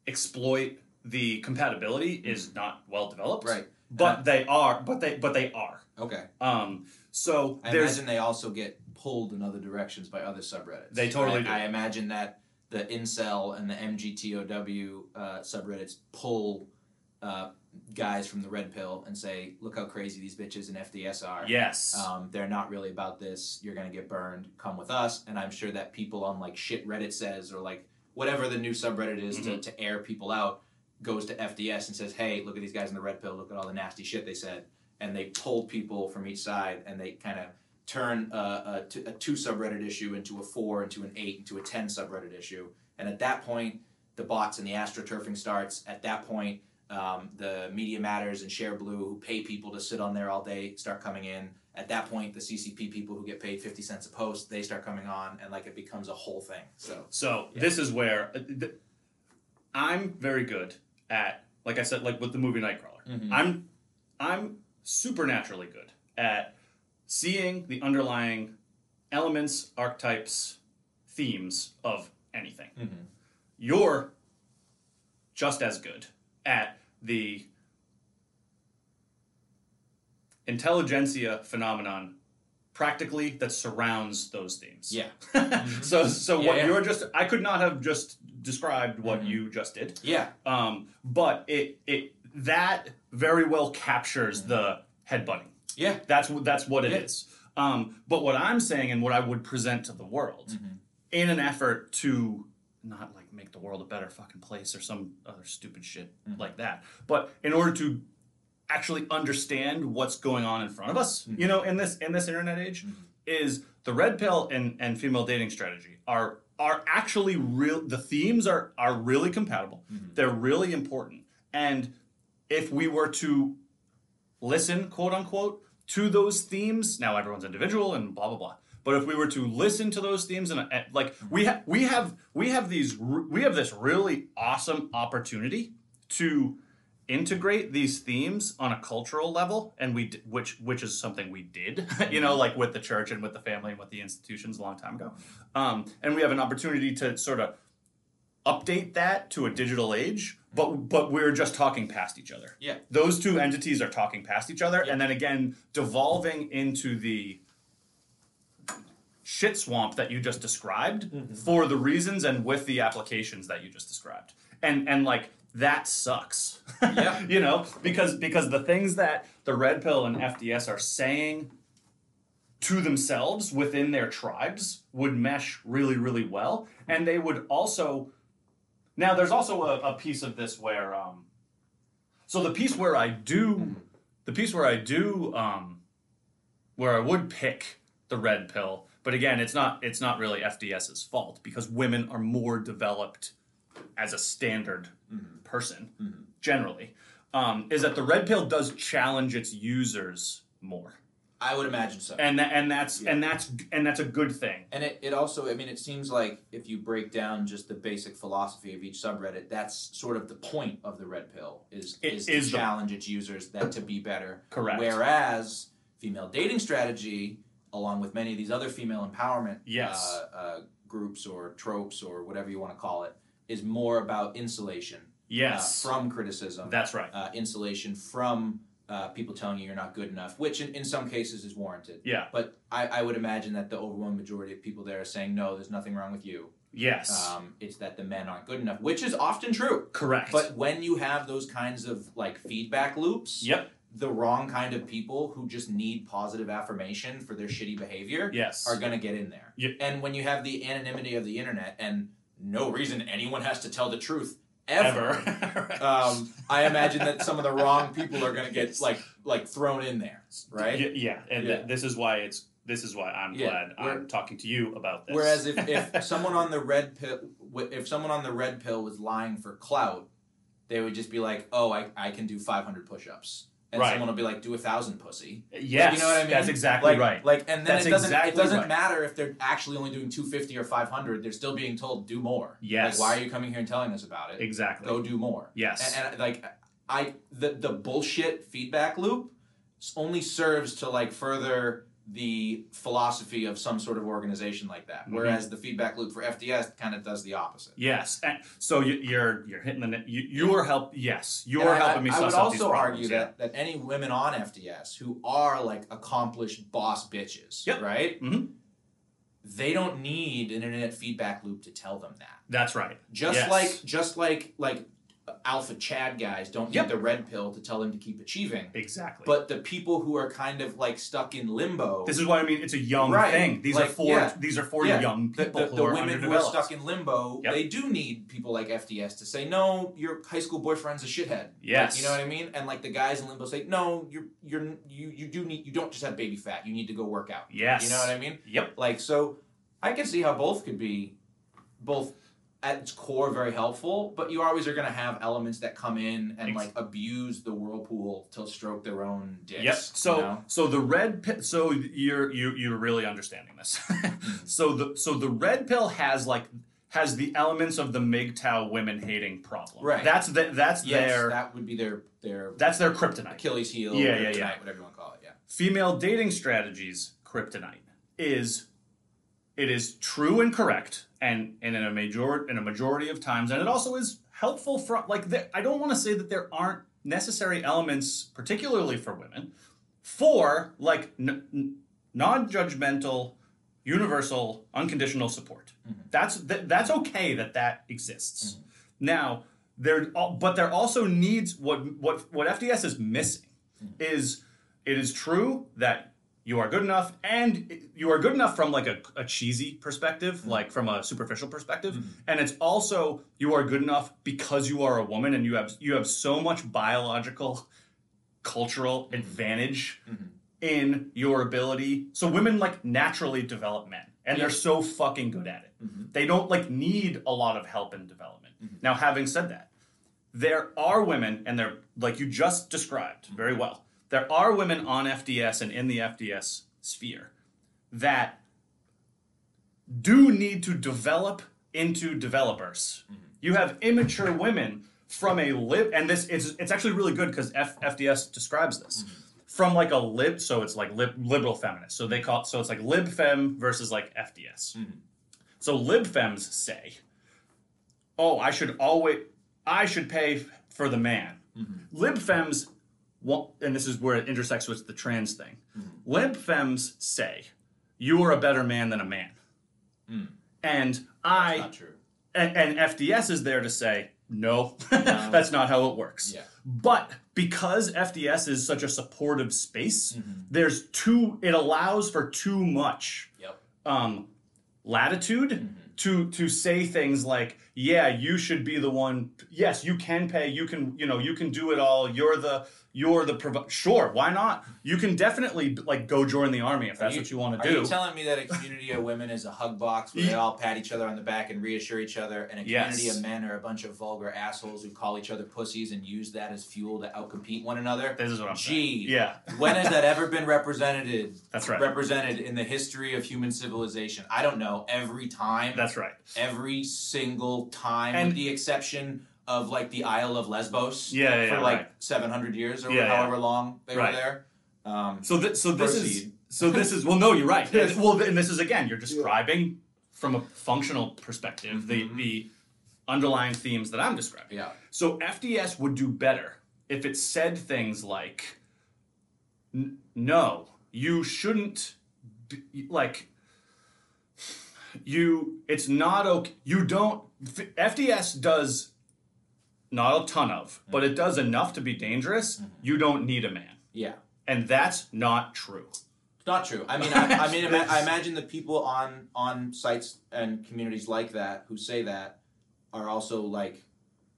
exploit the compatibility is not well developed. Mm-hmm. Right. But they are. But they. But they are. Okay. Um, so I imagine they also get pulled in other directions by other subreddits. They totally I, do. I imagine that the incel and the MGTOW uh, subreddits pull uh, guys from the red pill and say, "Look how crazy these bitches in FDS are. yes. Um, they're not really about this. You're gonna get burned. Come with us." And I'm sure that people on like shit Reddit says or like whatever the new subreddit is to, Mhm. to air people out goes to FDS and says, "Hey, look at these guys in the red pill. Look at all the nasty shit they said." And they pull people from each side and they kind of turn a two subreddit issue into a four, into an eight, into a ten subreddit issue. And at that point, the bots and the astroturfing starts. At that point, um, the Media Matters and Shareblue, who pay people to sit on there all day, start coming in. At that point, the CCP people who get paid fifty cents a post, they start coming on, and like it becomes a whole thing. So So Yeah. this is where uh, th- I'm very good at, like I said, like with the movie Nightcrawler. Mhm. I'm I'm supernaturally good at seeing the underlying elements, archetypes, themes of anything. Mhm. You're just as good at the intelligentsia phenomenon practically that surrounds those themes. yeah, so so Yeah, what yeah. you're just I could not have just described what Mhm. you just did. yeah, Um, but it it that very well captures the headbutting. Yeah. That's what that's what it Yeah. is. Um, but what I'm saying and what I would present to the world Mhm. in an effort to not like make the world a better fucking place or some other stupid shit Mhm. like that, but in order to actually understand what's going on in front of us, Mhm. you know, in this in this internet age, Mhm. is the red pill and, and female dating strategy are are actually real the themes are are really compatible. Mhm. They're really important. And if we were to listen, quote unquote, to those themes, now everyone's individual and blah blah blah. But if we were to listen to those themes and, like we have we have we have these we have this really awesome opportunity to integrate these themes on a cultural level and we d- which which is something we did you know like with the church and with the family and with the institutions a long time ago um, and we have an opportunity to sort of update that to a digital age but but we're just talking past each other Yeah. those two entities are talking past each other Yeah. and then again devolving into the shit swamp that you just described Mm-hmm. for the reasons and with the applications that you just described and and like that sucks Yeah. you know because because the things that the red pill and fds are saying to themselves within their tribes would mesh really really well and they would also now there's also a, a piece of this where um so the piece where i do the piece where i do um where i would pick the red pill but again it's not it's not really fds's fault because women are more developed as a standard person Mhm. generally um, is that the red pill does challenge its users more I would imagine so. and that, and that's Yeah. and that's and that's a good thing And it, it also, I mean, it seems like if you break down just the basic philosophy of each subreddit, that's sort of the point of the red pill is It is, is to challenge its users that to be better. Correct. Whereas female dating strategy, along with many of these other female empowerment Yes. uh, uh, groups or tropes or whatever you want to call it, is more about insulation yes uh, from criticism, that's right uh, insulation from uh, people telling you you're not good enough, which in, in some cases is warranted. yeah But I, I would imagine that the overwhelming majority of people there are saying, no, there's nothing wrong with you. yes Um, it's that the men aren't good enough, which is often true. correct But when you have those kinds of like feedback loops, yep the wrong kind of people who just need positive affirmation for their shitty behavior yes are going to get in there. Yep. And when you have the anonymity of the internet and no reason anyone has to tell the truth ever, ever. Um, I imagine that some of the wrong people are going to get like like thrown in there, right? Y- yeah and Yeah. th- this is why it's this is why i'm Yeah, glad we're- i'm talking to you about this. Whereas if, if someone on the red pill, if someone on the red pill was lying for clout, they would just be like, "Oh, I, I can do 500 push-ups," and Right. someone will be like, "Do a thousand pussy." yes you know what I mean? that's exactly like, right Like, and then That's it doesn't exactly it doesn't right. matter if they're actually only doing 250 or 500. They're still being told do more. Yes. Like, why are you coming here and telling us about it? exactly Go do more. yes And, and like, I the the bullshit feedback loop only serves to like further the philosophy of some sort of organization like that. Mhm. Whereas the feedback loop for FDS kind of does the opposite. Yes, and so you, you're you're hitting the. You, you're help. Yes, you're And I- helping me I, I would also argue yeah. that, that any women on FDS who are like accomplished boss bitches, Yep. right? Mhm. They don't need an internet feedback loop to tell them that. that's right. Just Yes. like just like like alpha Chad guys don't need the red pill to tell them to keep achieving. Exactly. But the people who are kind of like stuck in limbo, this is what I mean. It's a young Right. thing. These Like, are four. yeah. these are for Yeah. young the, people the, who the are women who are stuck in limbo, Yep. they do need people like FDS to say, no, your high school boyfriend's a shithead. Yes. Like, you know what I mean? And like the guys in limbo say, no, you're you're you you do need you don't just have baby fat. You need to go work out. yes. You know what I mean? Yep. Like so, I can see how both could be, both at its core very helpful, but you always are going to have elements that come in and like abuse the whirlpool to stroke their own dicks. Yep. So you know? so the red pill. So you're you you're really understanding this. Mm-hmm. so the so the red pill has like has the elements of the MGTOW women hating problem. Right. That's the, that's yes, their that would be their their that's their kryptonite. Achilles heel. Yeah, yeah, yeah. Whatever you want to call it. Yeah. Female dating strategies kryptonite is it is true and correct and, and in a major in a majority of times and it also is helpful for like there, I don't want to say that there aren't necessary elements particularly for women for like n- n- non-judgmental universal unconditional support. Mm-hmm. That's th- that's okay that that exists. Mm-hmm. Now there but there also needs what what what fds is missing mm-hmm. is it is true that you are good enough and you are good enough from like a, a cheesy perspective mm-hmm. like from a superficial perspective. Mm-hmm. And it's also you are good enough because you are a woman and you have you have so much biological cultural mm-hmm. advantage in your ability. So women like naturally develop men and they're so fucking good at it. They don't like need a lot of help in development. Now having said that there are women, and they're like you just described very well. There are women on FDS and in the FDS sphere that do need to develop into developers. Mm-hmm. You have immature women from a lib, and this it's it's actually really good because F, FDS describes this mm-hmm. from like a lib. So it's like lib, liberal feminist. So they call it so it's like lib fem versus like FDS. Mm-hmm. So lib fems say, "Oh, I should always, I should pay f- for the man." Lib fems, and this is where it intersects with the trans thing. Lib fems say, "You are a better man than a man," and I Not true. and, and FDS is there to say, no, that's not how it works. Yeah. But because FDS is such a supportive space, Mm-hmm. there's too, it allows for too much Yep. um, latitude Mm-hmm. to to say things like, yeah, you should be the one. Yes, you can pay. You can, you know, you can do it all. You're the you're the provi- sure. Why not? You can definitely like go join the army if that's you- what you want to do. are you telling me that a community of women is a hug box where they all pat each other on the back and reassure each other, and a community Yes. of men are a bunch of vulgar assholes who call each other pussies and use that as fuel to outcompete one another? this is what I'm Gee, saying. Yeah, when has that ever been represented? That's right. Represented in the history of human civilization? I don't know. Every time, that's right. every single time, And- with the exception of like the Isle of Lesbos. Yeah, yeah, for yeah, like right. seven hundred years or Yeah, however long they Right. were there. Um, So th- so this is so this is well no you're right And- well and this is again you're describing from a functional perspective the Mhm. the underlying themes that I'm describing. yeah. So FDS would do better if it said things like no you shouldn't be, like you it's not okay you don't f- FDS does not a ton of mm-hmm. but it does enough to be dangerous mm-hmm. you don't need a man Yeah. and that's not true not true. I mean, I, I mean, ima- I imagine the people on on sites and communities like that who say that are also like,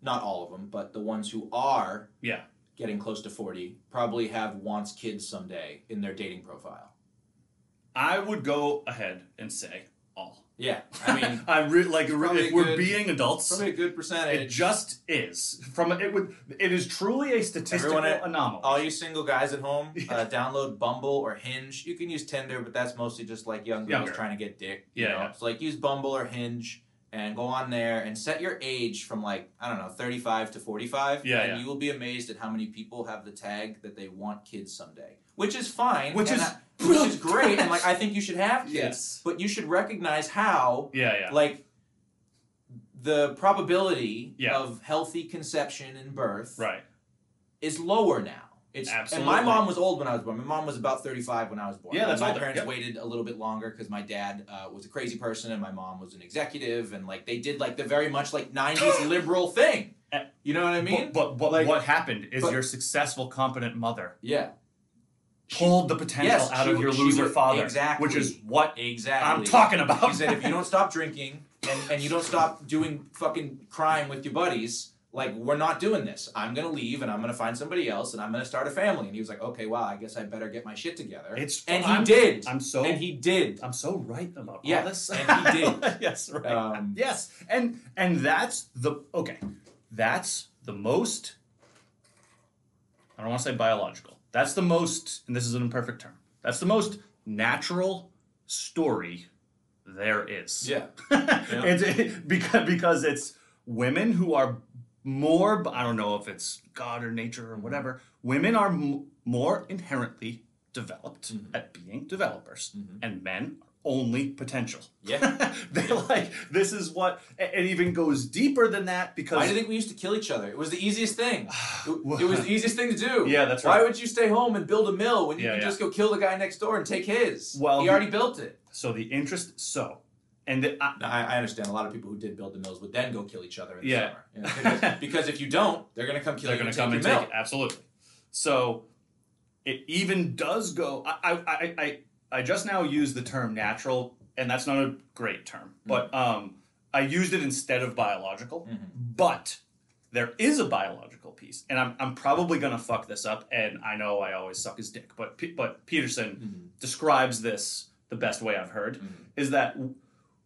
not all of them, but the ones who are Yeah. getting close to forty probably have wants kids someday in their dating profile. I would go ahead and say all. Yeah, I mean, I'm re- like re- if we're good- being adults, probably a good percentage. it just is from it would it is truly a statistical Everyone anomaly. all you single guys at home, uh, download Bumble or Hinge. You can use Tinder, but that's mostly just like young girls Younger. trying to get dick. You Yeah, know? yeah. So like use Bumble or Hinge and go on there and set your age from like I don't know, thirty five to forty five. Yeah, and yeah. you will be amazed at how many people have the tag that they want kids someday, which is fine, Which is I- which is great, and like I think you should have kids, Yes. but you should recognize how yeah, yeah. like the probability Yeah. of healthy conception and birth right. is lower now. It's Absolutely. and my mom was old when I was born. My mom was about thirty five when I was born. Yeah, that's my older, parents yep. waited a little bit longer because my dad uh, was a crazy person and my mom was an executive, and like they did like the very much like nineties liberal thing. Eh, You know what I mean? but but, but like- what happened is but- your successful, competent mother yeah, pulled the potential Yes, out she of your loser would- father, exactly. which is what exactly. I'm talking about. She said if you don't stop drinking and, and you don't stop doing fucking crime with your buddies, like we're not doing this. I'm gonna leave and I'm gonna find somebody else and I'm gonna start a family. And he was like, okay, wow, I guess I better get my shit together. It's and he I'm- did. I'm so and he did. I'm so right about Yeah, all this. and he did. yes, right. Um, yes, and and that's the okay. That's the most. I don't want to say biological. That's the most, and this is an imperfect term. That's the most natural story there is. Yeah. it's it, because because it's women who are more. I don't know if it's God or nature or whatever. Women are m- more inherently developed Mm-hmm. at being developers, and men are only potential. Yeah. They're like this is what it even goes deeper than that because Why do you think we used to kill each other? It was the easiest thing. It, it was the easiest thing to do. Yeah, that's right. Why would you stay home and build a mill when you Yeah, could yeah. just go kill the guy next door and take his? Well, he he- already built it. so the interest so and the, I, I, understand a lot of people who did build the mills would then go kill each other in the Yeah. summer. You know, because, because if you don't, they're going to come kill you, they're going to come and take mill. it absolutely. So it even does go. I I, I I I just now used the term natural, and that's not a great term, but mm-hmm. um, I used it instead of biological. Mm-hmm. But there is a biological piece, and I'm I'm probably going to fuck this up, and I know I always suck his dick, but P- but Peterson mm-hmm. describes this the best way I've heard is that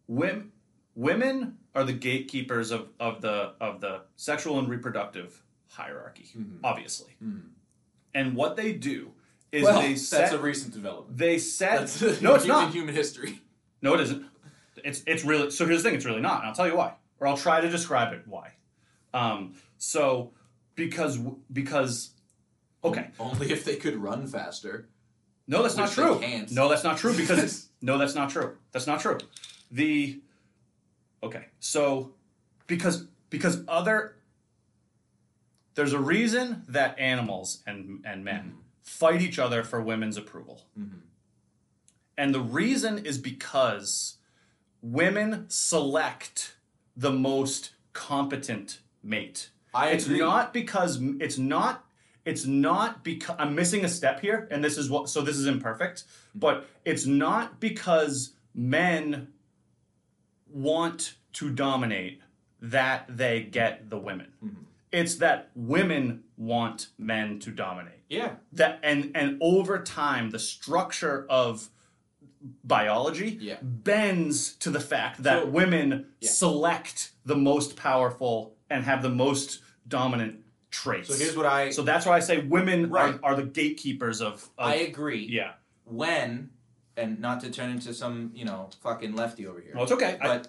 women women are the gatekeepers of, of the of the sexual and reproductive hierarchy, obviously. And what they do is Well, they that's a recent development. they set That's no, it's in not. human history. No, it isn't. It's it's really so. Here's the thing: it's really not, and I'll tell you why, or I'll try to describe it why. Um, so because because okay, Only if they could run faster. No, that's not true. No, that's not true because no, that's not true. That's not true. The okay, so because because other there's a reason that animals and and men fight each other for women's approval. Mm-hmm. And the reason is because women select the most competent mate. I It's agree. not because it's not it's not because I'm missing a step here and this is what so this is imperfect, mm-hmm. but it's not because men want to dominate that they get the women. Mm-hmm. It's that women want men to dominate Yeah. that and and over time the structure of biology Yeah. bends to the fact that So- women Yeah. select the most powerful and have the most dominant traits. So here's what I So that's why I say women Right. are, are the gatekeepers of, of I agree. yeah. When and not to turn into some you know fucking lefty over here. Well, it's okay. I- but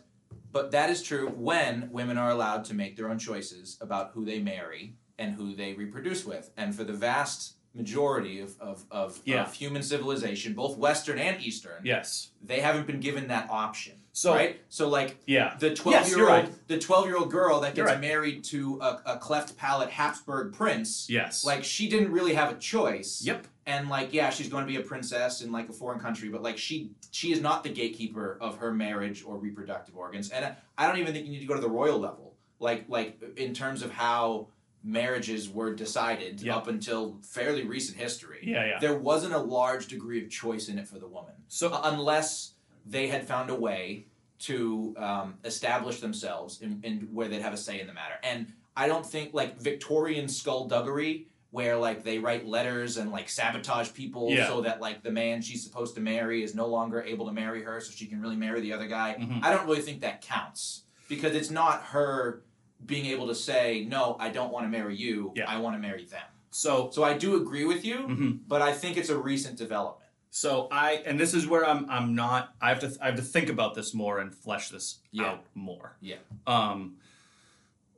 but that is true when women are allowed to make their own choices about who they marry and who they reproduce with and for the vast majority of, of, of, Yeah. of human civilization both western and eastern yes. they haven't been given that option So right so like yeah. the twelve yes, year old right. the 12 year old girl that gets right. married to a, a cleft palate habsburg prince Yes. like she didn't really have a choice Yep. and like yeah she's going to be a princess in like a foreign country but like she she is not the gatekeeper of her marriage or reproductive organs and I- i don't even think you need to go to the royal level like like in terms of how marriages were decided Yeah. up until fairly recent history Yeah, yeah. there wasn't a large degree of choice in it for the woman So uh, unless they had found a way to um, establish themselves in, in where they'd have a say in the matter. And I don't think like Victorian skullduggery, where like they write letters and like sabotage people Yeah. so that like the man she's supposed to marry is no longer able to marry her, so she can really marry the other guy. Mhm. I don't really think that counts because it's not her being able to say no, I don't want to marry you. Yeah. I want to marry them. so So I do agree with you, mhm. but I think it's a recent development. So I and this is where I'm I'm not I have to I have to think about this more and flesh this Yeah. out more. Yeah. Um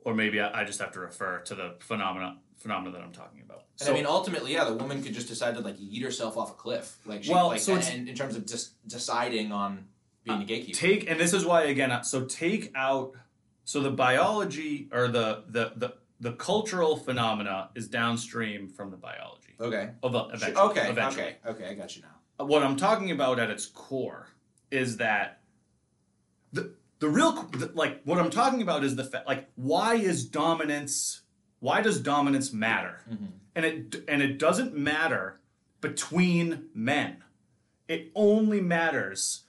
or maybe I, I just have to refer to the phenomena phenomena that I'm talking about. And So I mean, ultimately, yeah, the woman could just decide to like eat herself off a cliff, like she, Well, like, so and, in terms of just deciding on being a gatekeeper. take and this is why again uh, so take out so the biology or the the the, the cultural phenomena is downstream from the biology. okay. Eventually, Okay. eventually. Okay. Okay. I got you now. what I'm talking about at its core is that the the real the, like what I'm talking about is the fact like why is dominance why does dominance matter Mhm. and it and it doesn't matter between men it only matters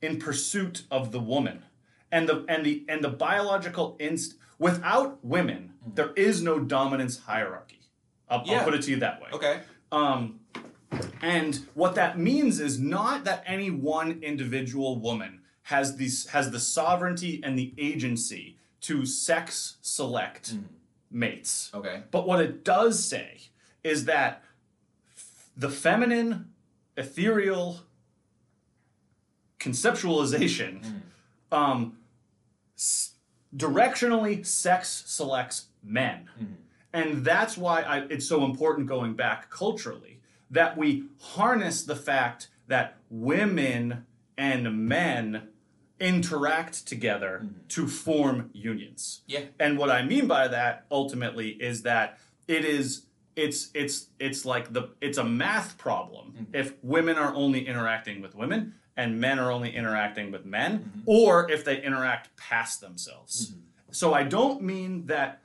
in pursuit of the woman and the and the and the biological inst without women, there is no dominance hierarchy. I'll, I'll put it to you that way. Okay. Um, and what that means is not that any one individual woman has these has the sovereignty and the agency to sex select mates. Okay. But what it does say is that f- the feminine, ethereal conceptualization um, s- directionally sex selects men. Mm-hmm. And that's why I, it's so important going back culturally that we harness the fact that women and men interact together mm-hmm. to form unions. Yeah. And what I mean by that ultimately is that it is it's it's it's like the it's a math problem mm-hmm. if women are only interacting with women and men are only interacting with men mm-hmm. or if they interact past themselves. Mm-hmm. So I don't mean that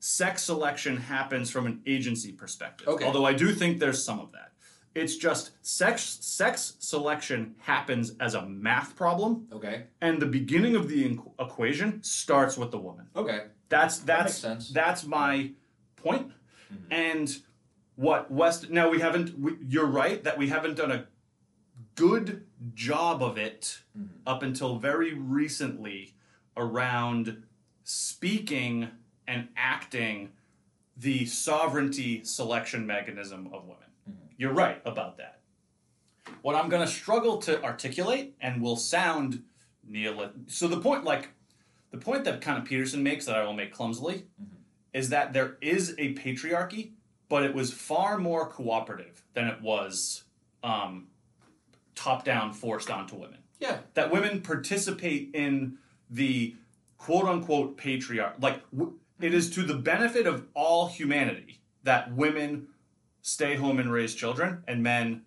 sex selection happens from an agency perspective. Okay. Although I do think there's some of that. It's just sex sex selection happens as a math problem Okay. and the beginning of the equ- equation starts with the woman. Okay. That's that's sense. that's my point. Mm-hmm. And what West now we haven't we, you're right that we haven't done a good job of it mm-hmm. up until very recently around speaking and acting the sovereignty selection mechanism of women. Mm-hmm. You're right about that. What I'm going to struggle to articulate and will sound neo so the point like the point that kind of Peterson makes that I will make clumsily mm-hmm. is that there is a patriarchy, but it was far more cooperative than it was um, top down forced onto women. Yeah. That women participate in the quote unquote patriarch. Like, w- it is to the benefit of all humanity that women stay home and raise children and men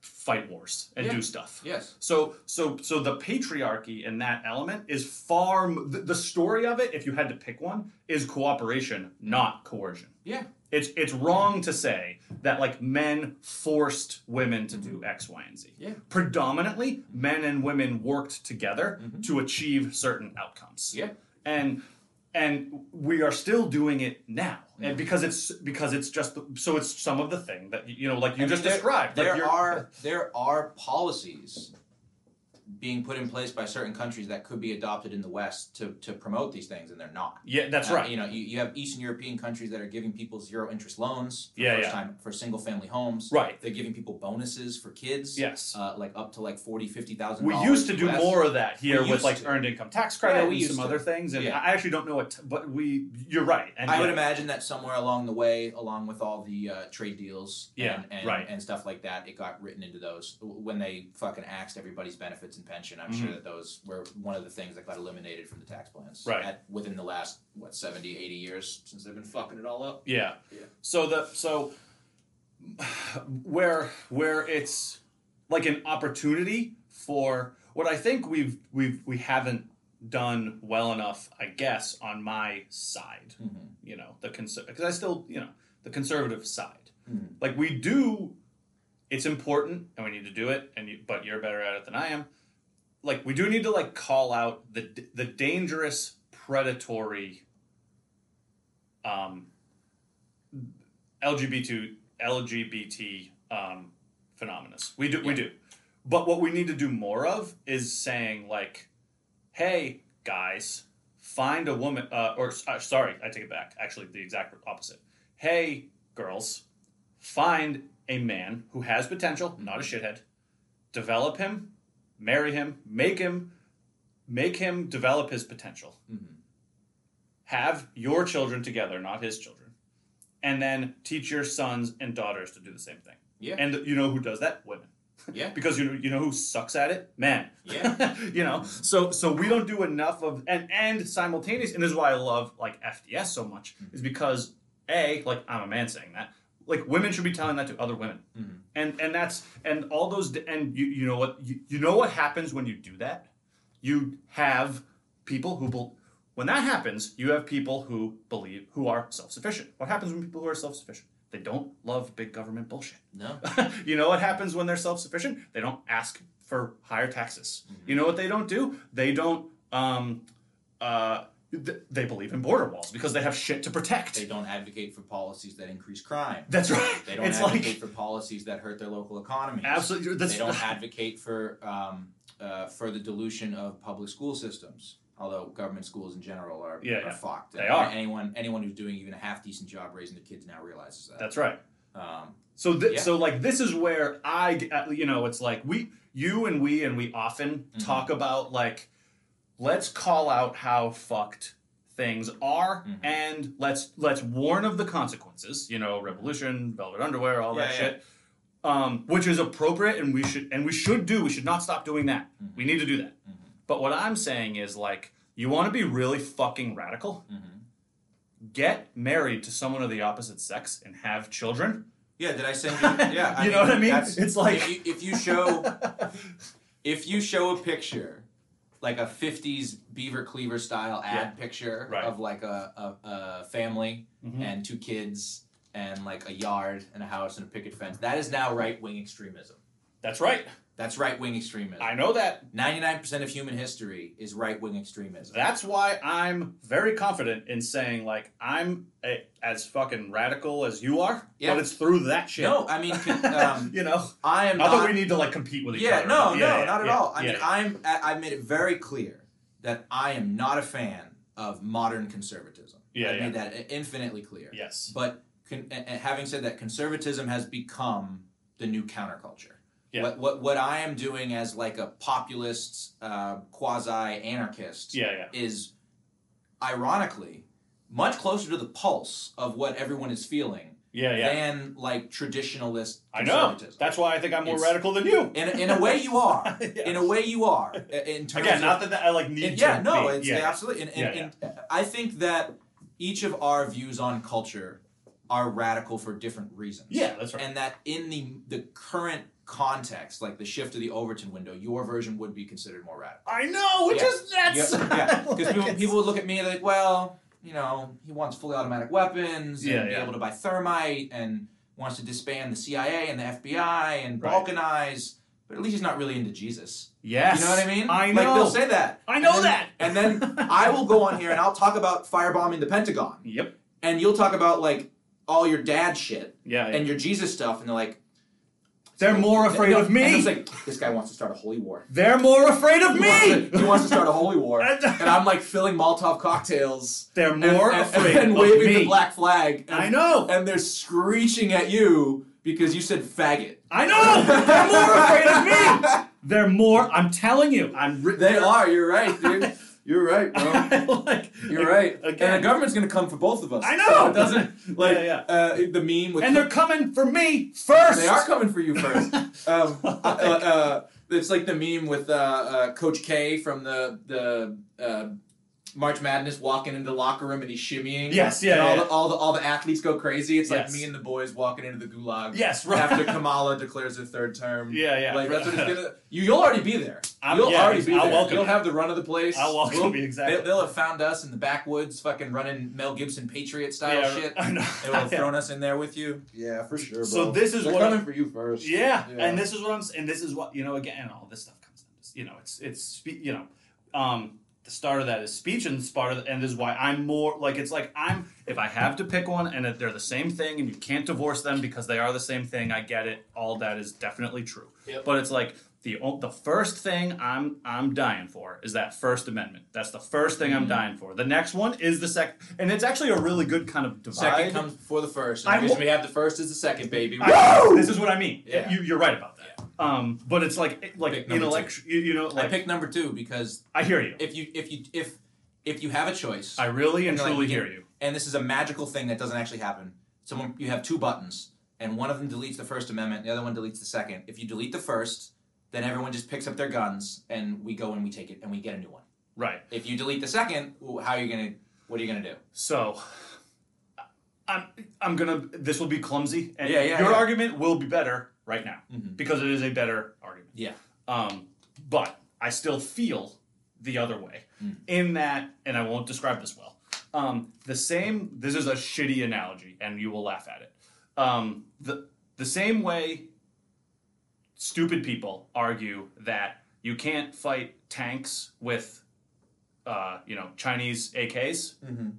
fight wars and Yeah. do stuff. Yes. So so so the patriarchy in that element is far the, the story of it if you had to pick one is cooperation not coercion. Yeah. It's it's wrong to say that like men forced women to do X, Y, and Z. Mm-hmm. Yeah. Predominantly, men and women worked together to achieve certain outcomes. Mm-hmm. Yeah. And and we are still doing it now, Mm-hmm. and because it's because it's just the, so it's some of the thing that you know, like you I mean, just there- described. There you're- are there are policies being put in place by certain countries that could be adopted in the West to, to promote these things, and they're not. yeah, that's Uh, right. You know, you, you have Eastern European countries that are giving people zero interest loans for Yeah, first yeah. time for single family homes. Right. They're giving people bonuses for kids. Yes. Uh, like up to like forty, fifty thousand. We used to do more of that here with like to. earned income tax credit Yeah, and some to. other things, and Yeah. I actually don't know what, t- but we. You're right, and I would imagine that somewhere along the way, along with all the uh, trade deals Yeah, and, and, right. and stuff like that, it got written into those. When they fucking axed everybody's benefits and pension, I'm Mhm. sure that those were one of the things that got eliminated from the tax plans. Right. At, within the last, what, 70, 80 years since they've been fucking it all up. Yeah. Yeah. So the so where where it's like an opportunity for what I think we've we've we haven't done well enough, I guess, on my side. Mhm. You know, the because I still you know the conservative side. Mhm. Like we do, it's important and we need to do it. And you, but you're better at it than I am. Like we do need to like call out the the dangerous predatory um, LGBT LGBT um, phenomena. We do we do, but what we need to do more of is saying like, "Hey guys, find a woman." Uh, or uh, sorry, I take it back. Actually, the exact opposite. Hey girls, find a man who has potential, not a shithead. Develop him, marry him, make him, make him develop his potential Mhm. have your children together, not his children, and then teach your sons and daughters to do the same thing. Yeah. And you know who does that? Women. Yeah. because you know you know who sucks at it? Men. Yeah. you know. So so we don't do enough of and and simultaneous and this is why I love like FDS so much Mm-hmm. is because a like I'm a man saying that like women should be telling that to other women. Mhm. and and that's and all those and you you know what you, you know what happens when you do that? You have people who when that happens you have people who believe who are self-sufficient. What happens when people who are self-sufficient? They don't love big government bullshit. No. you know what happens when they're self-sufficient? They don't ask for higher taxes. You know what they don't do? They don't um, uh, th- they believe in border walls because they have shit to protect. They don't advocate for policies that increase crime. That's right. They don't it's advocate like for policies that hurt their local economies. absolutely. That's, they don't advocate for um, uh, for the dilution of public school systems. Although government schools in general are, Yeah, are yeah. fucked. They are. Anyone anyone who's doing even a half decent job raising their kids now realizes that. That's right. um, So th- Yeah. so like this is where I you know it's like we you and we and we often Mhm. talk about like let's call out how fucked things are Mhm. and let's let's warn of the consequences you know revolution velvet underwear all that Yeah, yeah. shit um, which is appropriate and we should and we should do we should not stop doing that Mhm. we need to do that Mhm. but what i'm saying is like you want to be really fucking radical mhm. get married to someone of the opposite sex and have children Yeah, did I send you? Yeah, I You know what I mean? It's like- if you, if you show if you show a picture like a 50s beaver cleaver style ad Yeah. picture Right. of like a, a, a family Mhm. and two kids and like a yard and a house and a picket fence that is now right-wing extremism That's right. That's right-wing extremism I know that. 99% of human history is right-wing extremism That's why I'm very confident in saying like I'm a, as fucking radical as you are, Yeah. but it's through that shit. no i mean um, you know, i am not, not, that we need to like compete with each yeah, other. no, Yeah, no, yeah, not at all. I mean. I'm I- I've made it very clear that I am not a fan of modern conservatism. Yeah, I've yeah. made that infinitely clear. yes, But con- having said that, conservatism has become the new counterculture. Yeah. What, what what I am doing as like a populist, uh, quasi anarchist, yeah, yeah, is ironically much closer to the pulse of what everyone is feeling yeah, yeah. than like traditionalist I know. That's why I think I'm more It's- radical than you. In, in a way, you are. Yeah. In a way, you are. In terms Again, of, not that, that I like need to. yeah, no, be. it's yeah, yeah. absolutely. And, and, Yeah, and I think that each of our views on culture are radical for different reasons. Yeah, that's right. And that in the the current context, like the shift of the Overton window, your version would be considered more radical. I know, which Yeah. is that's yeah, because like, people, people would look at me and they're like, well, you know, he wants fully automatic weapons and Yeah, be able to buy thermite and wants to disband the CIA and the FBI and Right. balkanize. But at least he's not really into Jesus. Yes, You know what I mean? I know. Like they'll say that. I know And then- that. And then I will go on here and I'll talk about firebombing the Pentagon. Yep. And you'll talk about like all your dad shit Yeah. yeah. and your Jesus stuff, and they're like, They're more afraid No, of me. like this guy wants to start a holy war. They're more afraid of He wants, me. to, he wants to start a holy war, and I'm like filling Molotov cocktails They're and, more and, afraid and of waving me. the black flag. And, I know. and they're screeching at you because you said faggot. I know. They're more afraid of me. They're more. I'm telling you. I'm. They are. You're right, dude. You're right, bro. like, You're right. Again. And the government's gonna come for both of us. I know. So it doesn't like Yeah, Uh, the meme with and they're coming for me first. They are coming for you first. um, uh, uh, it's like the meme with uh, uh, Coach K from the the uh, March Madness walking into the locker room and he's shimmying. Yes, yeah, And all, yeah. The, all the all the athletes go crazy. It's like me and the boys walking into the gulag Yes, right. after Kamala declares her third term. Yeah, yeah. Like that's what it's gonna. You, you'll already be there. I'm- you'll yeah, already be I'll there. welcome You'll have the run of the place. I'll welcome We'll- you, exactly. They, will have found us in the backwoods, fucking running Mel Gibson Patriot style Yeah, shit. I know. They will have thrown us in there with you. Yeah, for sure. So this is They're what coming I'm- for you first. Yeah, Yeah. and this is what I'm. And this is what you know. Again, all this stuff comes down to you know. It's it's spe- you know. Um, the start of that is speech, and the start of the, and this is why I'm more like it's like I'm if I have to pick one, and if they're the same thing, and you can't divorce them because they are the same thing. I get it. All that is definitely true. Yep. But it's like the the first thing I'm I'm dying for is that First Amendment. That's the first thing I'm Mhm. dying for. The next one is the second, and it's actually a really good kind of divide. Second comes before the first. I And because will- we have the first is the second, baby. I- this is what I mean. Yeah. You, you're right about that. Um, but it's like like Pick intellectual. You, you know, I like I, picked number two because I hear you. if you if you if if you have a choice, I really and You're like, truly hear you. and this is a magical thing that doesn't actually happen. Someone you have two buttons, and one of them deletes the First Amendment, the other one deletes the second. If you delete the first, then everyone just picks up their guns, and we go and we take it, and we get a new one. Right. If you delete the second, how are you gonna? What are you gonna do? So. I'm I'm gonna. This will be clumsy, and Yeah, yeah, your yeah. argument will be better right now Mhm. because it is a better argument. Yeah. Um, but I still feel the other way Mm. in that, and I won't describe this well. Um, the same. This is a shitty analogy, and you will laugh at it. Um, the the same way stupid people argue that you can't fight tanks with uh, you know Chinese AKs, Mm-hmm.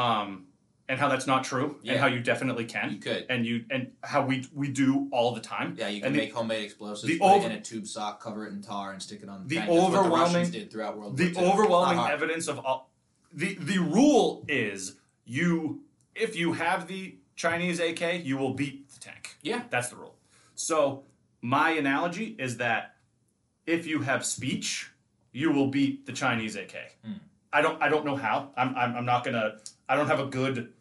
um, and how that's not true, Yeah. and how you definitely can, You could. and you and how we we do all the time. Yeah, you can And the- make homemade explosives, the over- it in a tube sock, cover it in tar, and stick it on the, The tank. That's what the overwhelming- did throughout World the overwhelming evidence of all the the rule is you if you have the Chinese AK, you will beat the tank. Yeah. That's the rule. So my analogy is that if you have speech, you will beat the Chinese AK. Hmm. I don't I don't know how. I'm, I'm I'm not gonna I don't have a good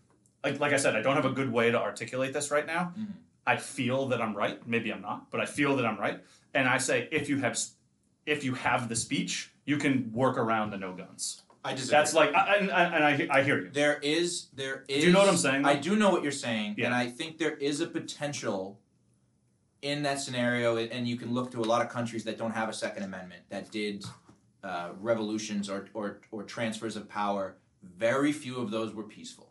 like like I said, I don't have a good way to articulate this right now. Mhm. I feel that I'm right. Maybe I'm not, but I feel that I'm right. And I say if you have if you have the speech, you can work around the no guns. I disagree. That's like, I- and, and, I, I hear you. There is, there is. Do you know what I'm saying, I do know what you're saying, Yeah. and I think there is a potential in that scenario, and you can look to a lot of countries that don't have a Second Amendment that did uh, revolutions or, or or transfers of power. Very few of those were peaceful.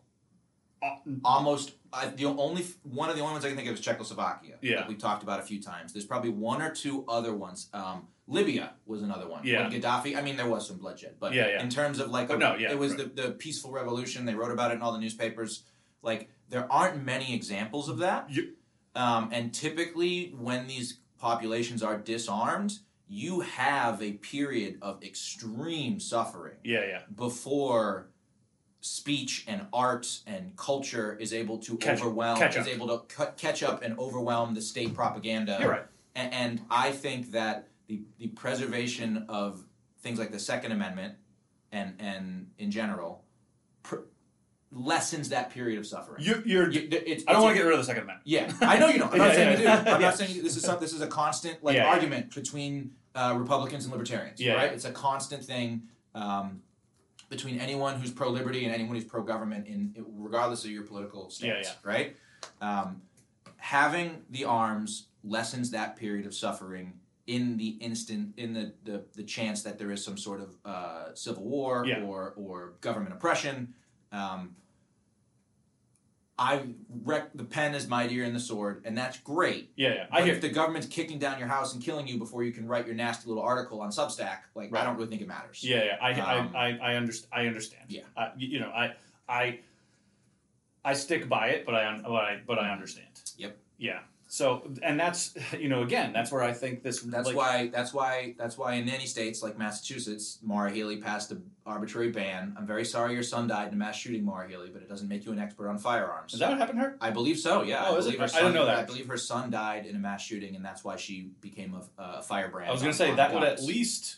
Uh, Almost, I, the only one of the only ones I can think of is Czechoslovakia. Yeah. like we talked about a few times. There's probably one or two other ones. Um, Libya was another one. Yeah. When Gaddafi. I mean, there was some bloodshed, but Yeah, yeah. in terms of like, a- no, yeah, it was right. the, the peaceful revolution. They wrote about it in all the newspapers. Like, there aren't many examples of that. You- Um, and typically, when these populations are disarmed, you have a period of extreme suffering yeah, yeah. before speech and art and culture is able to Catch- overwhelm catch is able to cu- catch up and overwhelm the state propaganda You're right. and, and I think that the the preservation of things like the Second Amendment and and in general pr- lessens that period of suffering. You, you're. You- it's, I don't want to get rid of the Second Amendment. Yeah, I know you don't. I'm not Yeah, saying yeah. you do. I'm Yeah. not saying this is some, this is a constant like argument between uh, Republicans and libertarians. Yeah, right? It's a constant thing um, between anyone who's pro liberty and anyone who's pro government, in regardless of your political stance. Yeah, Right. Um, having the arms lessens that period of suffering in the instant in the, the, the chance that there is some sort of uh, civil war Yeah. or or government oppression. Um, I rec- the pen is mightier than the sword, and that's great. Yeah, yeah. I But hear. if the government's kicking down your house and killing you before you can write your nasty little article on Substack, like I don't really think it matters. Yeah, yeah. I, Um, I, I, I, underst- I understand. Yeah. I, you you know, I, I, I stick by it, but I, but I, but I understand. Yep. Yeah. So, and that's, you know, again, that's where I think this. That's like, why. That's why. That's why in many states like Massachusetts, Maura Healey passed an arbitrary ban. I'm very sorry your son died in a mass shooting, Maura Healey, but it doesn't make you an expert on firearms. Is that what happened to her? I believe so. Yeah. Oh, I is it? believe her I son, didn't know that. I believe her son died in a mass shooting, and that's why she became a, a firebrand. I was going to say that would at least,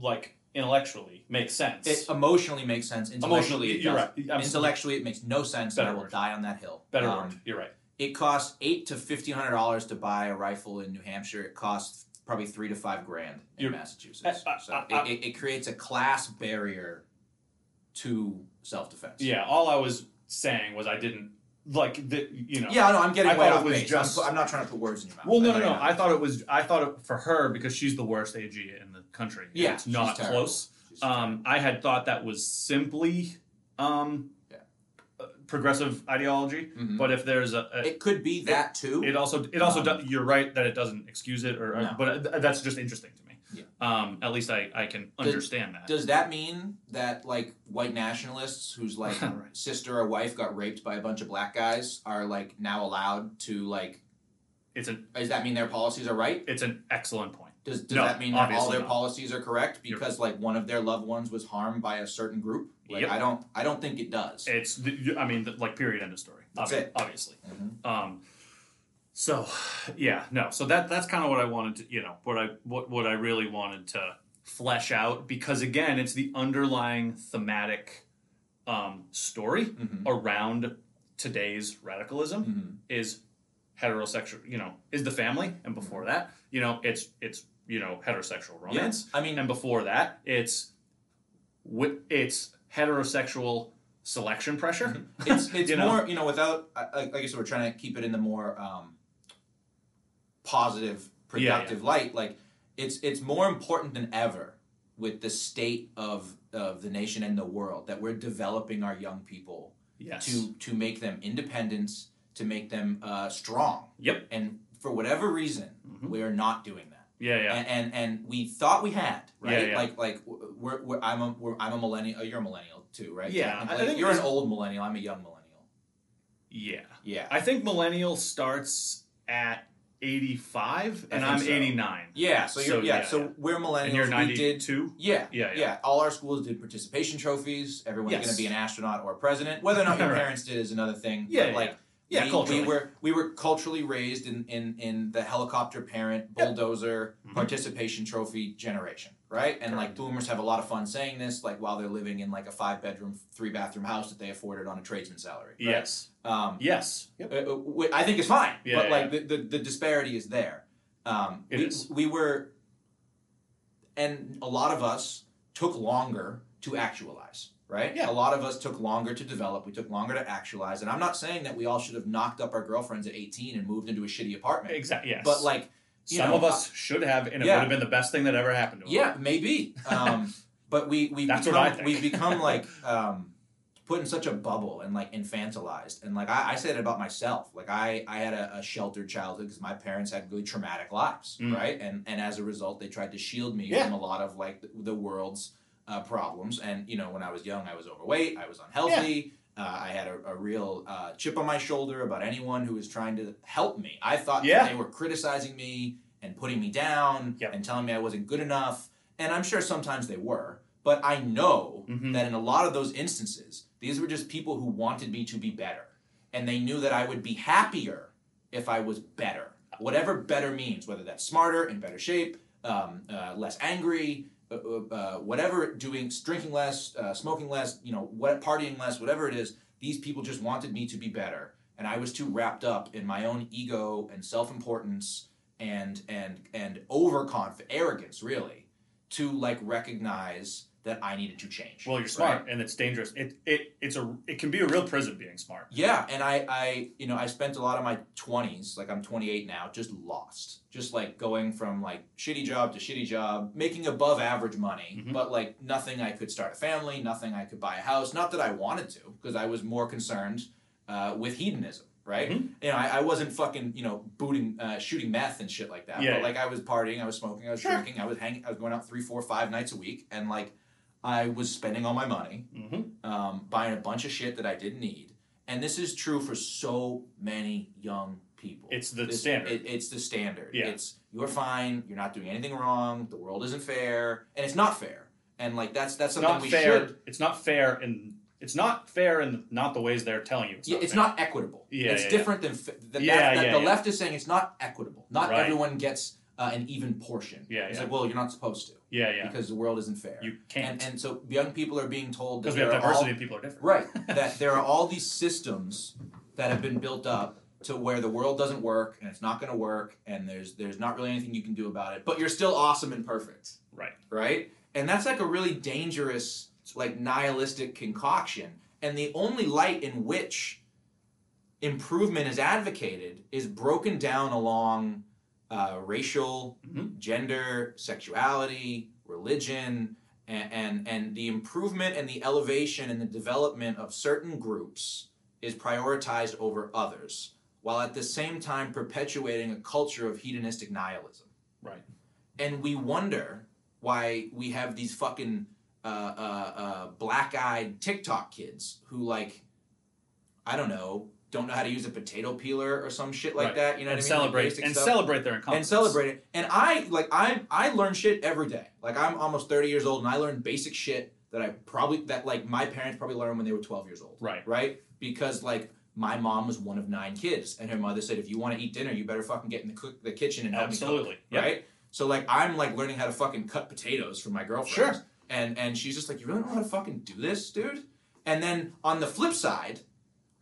like, intellectually make sense. It emotionally makes sense. Intellectually, it you're right. I'm- Intellectually, it makes no sense, and Better I will word. die on that hill. Better Um, word. You're right. It costs eight to fifteen hundred dollars to buy a rifle in New Hampshire. It costs probably three to five grand in You're- Massachusetts. I- I- so I- it, it, creates a class barrier to self defense. Yeah. All I was saying was I didn't like the, you know. Yeah, no, I'm getting I way thought it was base. just- I'm, I'm not trying to put words in your mouth. Well, no, no, no. I thought it was. I thought it for her because she's the worst AG in the country. Yeah, it's not close. Um, I had thought that was simply um, progressive ideology. Mhm. But if there's a, a It could be that too. it also it also Um, do, you're right that it doesn't excuse it or, or- No. but uh, that's just interesting to me. Yeah. Um, at least I I can understand that. Does that mean that like white nationalists whose like Right. sister or wife got raped by a bunch of black guys are like now allowed to like? It's an Does that mean their policies are right? it's an excellent point. Does, does No, that mean that all obviously their not. policies are correct You're- because like one of their loved ones was harmed by a certain group? Like Yep. I don't I don't think it does. It's the- I mean the, like period end of story. That's Obvi- it. Obviously. Mhm. Um, so yeah, no. So that that's kind of what I wanted to, you know, what I what what I really wanted to flesh out because again, it's the underlying thematic um, story Mhm. around today's radicalism Mhm. is heterosexual. You know, is the family, and before that, you know, it's it's you know heterosexual romance, I mean, and before that, it's it's heterosexual selection pressure. it's it's You know? more you know without I- I said we're trying to keep it in the more um, positive Yeah, productive light like it's it's more important than ever with the state of of the nation and the world that we're developing our young people Yes. to to make them independent to make them uh, strong Yep. and for whatever reason Mhm. we are not doing that Yeah, yeah. and, and and we thought we had right. Yeah, yeah. Like like we're, we're I'm a we're, I'm a millennial. oh, You're a millennial too, right? Yeah, I think you're an old millennial. I'm a young millennial. yeah. Yeah. I think millennial starts at 85 and I'm so. 89. Yeah. So you're So, yeah. yeah, So yeah. we're millennials. And you're we did 92? Yeah, Yeah, yeah, yeah. All our schools did participation trophies. Everyone's Yes. going to be an astronaut or a president. Whether or not your Right. parents did is another thing. Yeah, but yeah, like Yeah, we, culturally. we were we were culturally raised in in in the helicopter parent bulldozer Mhm. participation trophy generation, right? And like boomers have a lot of fun saying this, like while they're living in like a five bedroom, three bathroom house that they afforded on a tradesman's salary. right? Yes. Um, Yes. Yep. uh, uh, I think it's fine, Yeah, but yeah, like The, the the disparity is there. Um, It we, is. we were, and a lot of us took longer to actualize, right? Yeah. A lot of us took longer to develop. We took longer to actualize, and I'm not saying that we all should have knocked up our girlfriends at 18 and moved into a shitty apartment, Exactly. Yes. but like, you some know, of us should have, and it yeah. would have been the best thing that ever happened to us. yeah, maybe. Um, but we we become, what I think. we've become like um, put in such a bubble and like infantilized. And like I, I said it about myself. Like I I had a, a sheltered childhood because my parents had really traumatic lives, Mm. right? And and as a result, they tried to shield me Yeah. from a lot of like the, the world's uh, problems. And you know, when I was young, I was overweight. I was unhealthy. Uh, I had a, a real uh, chip on my shoulder about anyone who was trying to help me. I thought Yeah. they were criticizing me and putting me down Yep. and telling me I wasn't good enough. And I'm sure sometimes they were, but I know Mhm. that in a lot of those instances, these were just people who wanted me to be better. And they knew that I would be happier if I was better. Whatever better means, whether that's smarter, in better shape, um, uh, less angry, uh, uh, uh, whatever, doing, drinking less, uh, smoking less, you know, what, partying less, whatever it is, these people just wanted me to be better. And I was too wrapped up in my own ego and self importance and and and overconfident arrogance really to like recognize that I needed to change. Well, you're right? smart, and it's dangerous. It it it's a it can be a real prison being smart. Yeah, and I, I, you know, I spent a lot of my twenties, like I'm 28 now, just lost, just like going from like shitty job to shitty job, making above average money, Mhm. but like nothing I could start a family, nothing I could buy a house. Not that I wanted to, because I was more concerned uh, with hedonism, right? Mhm. You know, I, I wasn't fucking, you know, booting, uh, shooting meth and shit like that. Yeah, but like I was partying, I was smoking, I was Sure. drinking, I was hanging, I was going out three, four, five nights a week, and like I was spending all my money Mm-hmm. um, buying a bunch of shit that I didn't need. And this is true for so many young people. It's the This- standard. it- it's the standard. Yeah. It's you're fine. You're not doing anything wrong. The world isn't fair, and it's not fair. And like that's that's something not we fair. should. It's not fair, and it's not fair and not the ways they're telling you. It's Yeah, not it's not equitable. Yeah, it's yeah, different than fa- the, Yeah, that, that yeah, the yeah. left is saying it's not equitable. Not Right. everyone gets uh, an even portion. Yeah, It's yeah. like, well, you're not supposed to Yeah, yeah. because the world isn't fair. You can't and and so young people are being told because we have are all- diversity and people are different. Right. that there are all these systems that have been built up to where the world doesn't work and it's not going to work and there's there's not really anything you can do about it, but you're still awesome and perfect. Right. Right? And that's like a really dangerous like nihilistic concoction and the only light in which improvement is advocated is broken down along uh, racial, Mhm. gender, sexuality, religion, and, and and the improvement and the elevation and the development of certain groups is prioritized over others, while at the same time perpetuating a culture of hedonistic nihilism. Right. And we wonder why we have these fucking uh, uh, uh, black-eyed TikTok kids who like, I don't know, don't know how to use a potato peeler or some shit like Right. that. You know and what I mean? Celebrate basic and stuff celebrate their and celebrate it. And I like I I learn shit every day. Like I'm almost 30 years old and I learn basic shit that I probably that like my parents probably learned when they were 12 years old. Right. Right? Because like my mom was one of nine kids and her mother said if you want to eat dinner you better fucking get in the cook the kitchen and help me Absolutely. cook. Yep. Right? So like I'm like learning how to fucking cut potatoes for my girlfriend. Sure. And and she's just like you really don't know how to fucking do this, dude? And then on the flip side,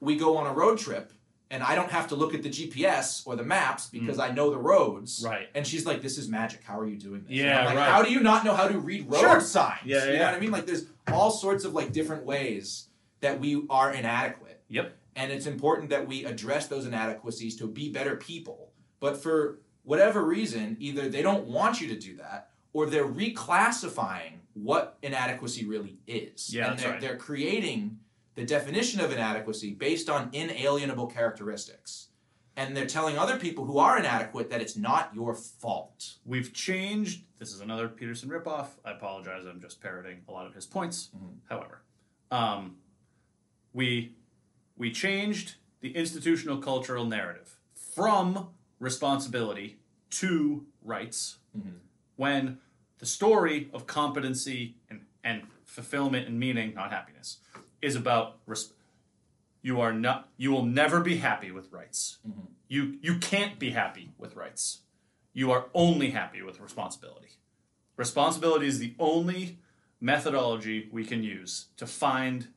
we go on a road trip and I don't have to look at the GPS or the maps mm. because I know the roads. Right. And she's like, "This is magic. How are you doing this?" Yeah, like, right. How do you not know how to read road Sure. signs? Yeah, you know yeah. what I mean? Like, there's all sorts of like different ways that we are inadequate. Yep. And it's important that we address those inadequacies to be better people. But for whatever reason, either they don't want you to do that, or they're reclassifying what inadequacy really is. Yeah, and that's they're, right. they're creating the definition of inadequacy based on inalienable characteristics. and they're telling other people who are inadequate that it's not your fault. We've changed. This is another Peterson ripoff. I apologize. I'm just parroting a lot of his points. However, um, we we changed the institutional cultural narrative from responsibility to rights when the story of competency and, and fulfillment and meaning, not happiness, is about res- you are not you will never be happy with rights. Mm-hmm. You you can't be happy with rights. You are only happy with responsibility. Responsibility is the only methodology we can use to find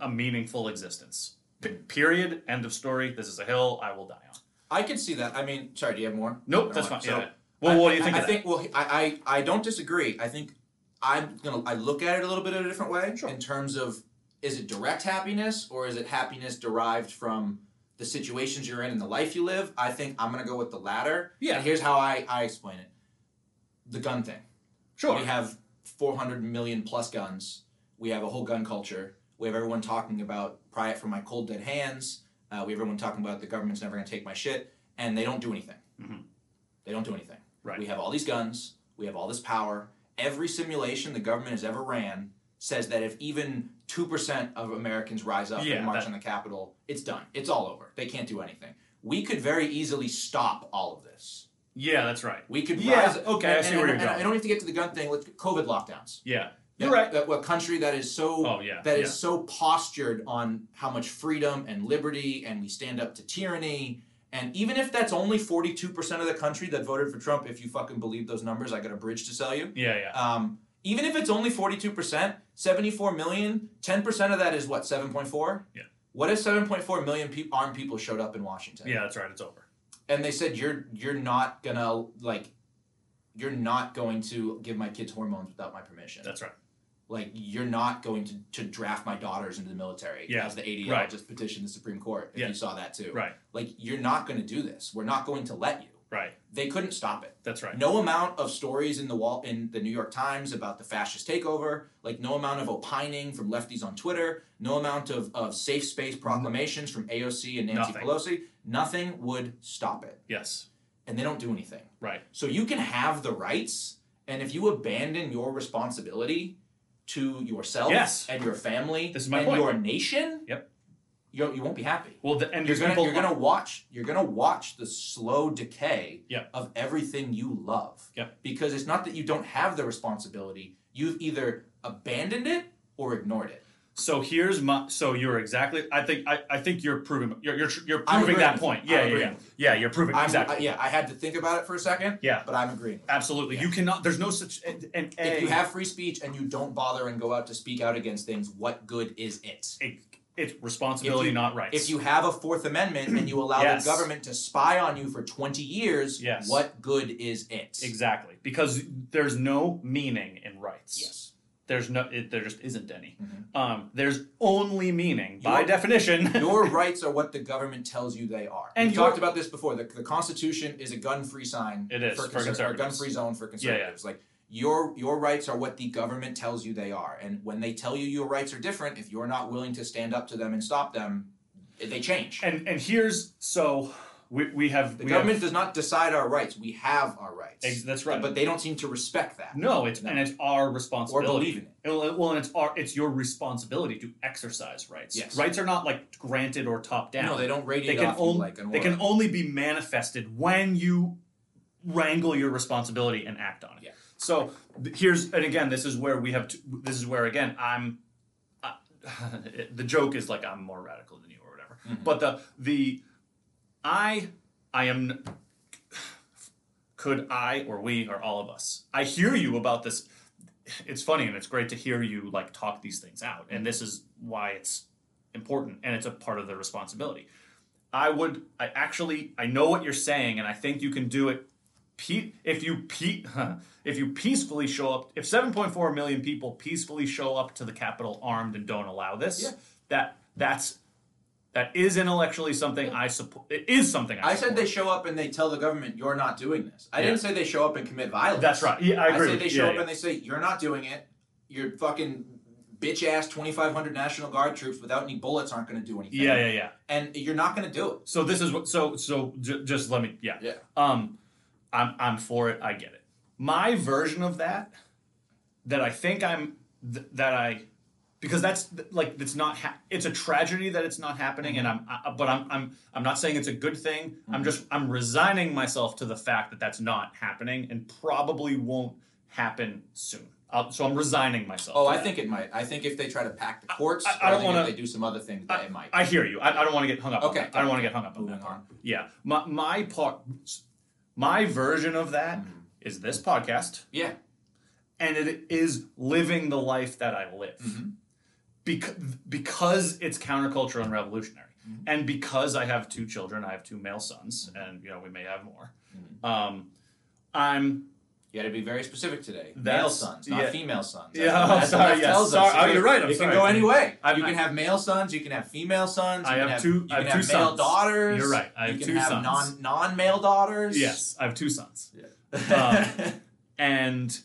a meaningful existence. P- mm-hmm. period. End of story. This is a hill I will die on. I can see that. I mean, sorry, do you have more? Nope, that's fine. so- yeah. Well, what do you think I, of that? think well, I, I I don't disagree. I think I'm gonna I look at it a little bit in a different way Sure. in terms of is it direct happiness or is it happiness derived from the situations you're in and the life you live? I think I'm gonna go with the latter. Yeah. And here's how I, I explain it. The gun thing. sure. We have 400 million plus guns. We have a whole gun culture. We have everyone talking about pry it from my cold dead hands. Uh, we have everyone talking about the government's never going to take my shit, and they don't do anything. Mm-hmm. They don't do anything. Right. We have all these guns. We have all this power. Every simulation the government has ever ran says that if even two percent of Americans rise up Yeah, and march that- on the Capitol, it's done. It's all over. They can't do anything. We could very easily stop all of this. yeah, that's right. We could Yeah, rise. okay, I see and- where you're and I don't have to get to the gun thing. Let's COVID lockdowns. Yeah. That- You're right. That a country that is so Oh yeah. that is yeah. so postured on how much freedom and liberty and we stand up to tyranny. And even if that's only forty two percent of the country that voted for Trump, if you fucking believe those numbers, I got a bridge to sell you. Yeah, yeah. Um, even if it's only forty two percent, seventy four million, 10 percent of that is what seven point four. Yeah. What if seven point four million pe- armed people showed up in Washington? Yeah, that's right. It's over. and they said you're you're not gonna like you're not going to give my kids hormones without my permission. That's right. like you're not going to, to draft my daughters into the military Yeah, as the ADL right. just petitioned the Supreme Court. If Yeah. you saw that too, Right. like you're not going to do this. We're not going to let you. Right. They couldn't stop it. That's right. No amount of stories in the wall in the New York Times about the fascist takeover, like no amount of opining from lefties on Twitter, no amount of, of safe space proclamations from AOC and Nancy Nothing. Pelosi, nothing would stop it. Yes. And they don't do anything. Right. So you can have the rights, and if you abandon your responsibility to yourself Yes. and your family This is my and point. your nation, Yep. You you won't be happy. Well, the, and You're gonna people you're gonna watch you're gonna watch the slow decay Yep. of everything you love. Yep. Because it's not that you don't have the responsibility; you've either abandoned it or ignored it. So here's my. So you're exactly. I think. I, I think you're proving. You're you're, you're proving that point. Yeah, yeah, yeah. Yeah, you're proving I'm, exactly. I- yeah, I had to think about it for a second. Yeah. but I'm agreeing. Absolutely. You cannot. There's no such. And, and If you have free speech and you don't bother and go out to speak out against things, what good is it? it, it's responsibility, you- not rights. If you have a Fourth Amendment and you allow Yes. the government to spy on you for 20 years, Yes. what good is it? exactly because there's no meaning in rights. Yes. There's no. It, there just isn't any. Mhm. Um. There's only meaning by Your- definition. Your rights are what the government tells you they are. And we talked about this before. The, the Constitution is a gun-free sign. It is, for, conser- conservatives. A gun-free zone for Yeah, yeah. conservatives. Like your your rights are what the government tells you they are, and when they tell you your rights are different, if you're not willing to stand up to them and stop them, they change. and and here's so we we have the we government Have, does not decide our rights. We have our rights. ex- that's right. But they don't seem to respect that no, it's No. and it's our responsibility or believe in it. Well, well, and it's our it's your responsibility to exercise rights. Yes. Rights are not like granted or top down. No, they don't radiate They can only like an they can only be manifested when you wrangle your responsibility and act on it. Yeah. So here's and again, this is where we have. To, this is where again I'm. Uh, the joke is like I'm more radical than you or whatever. Mhm. But the the I I am. Could I or we or all of us? I hear you about this. It's funny and it's great to hear you like talk these things out, and this is why it's important and it's a part of the responsibility. I would, I actually, I know what you're saying, and I think you can do it. Pe- if you pe- if you peacefully show up, if 7.4 million people peacefully show up to the Capitol armed and don't allow this, Yeah. that that's that is intellectually something I support. It is something I. I said they show up and they tell the government you're not doing this. I Yeah. didn't say they show up and commit violence. That's right. Yeah, I agree. I say they show yeah, up yeah. and they say you're not doing it. You're fucking bitch ass 2,500 National Guard troops without any bullets aren't going to do anything. Yeah, yeah, yeah. And you're not going to do it. So this is what. So so j- just let me. Yeah. Yeah. Um, I'm I'm for it. I get it. My version of that, that I think I'm th- that I, because that's like it's not. Ha- it's a tragedy that it's not happening, and I'm. I, but I'm I'm I'm not saying it's a good thing. I'm just I'm resigning myself to the fact that that's not happening, and probably won't happen soon. Uh, so I'm resigning myself. Oh, I that. think it might. I think if they try to pack the courts, I- I don't think wanna- if they do some other things, that it might. I hear you. I, I don't want to get hung up. on Okay. I don't want to get hung up on that. part. Yeah, my my part, my version of that Mm-hmm. is this podcast, yeah. and it is living the life that I live, Mhm. because because it's countercultural and revolutionary, Mm-hmm. and because I have two children, I have two male sons, and you know we may have more. Mm-hmm. Um, I'm You got to be very specific today. Male sons, not yeah. female sons. Yeah, That's what- I'm that's sorry, tells us. Oh, you're right, I'm it sorry. can go any way. I- you can have male sons. You can have female sons. You I have two- You I have have two male sons. daughters. You're right, I have you can two have sons. non non male daughters. yes, I have two sons. Um, and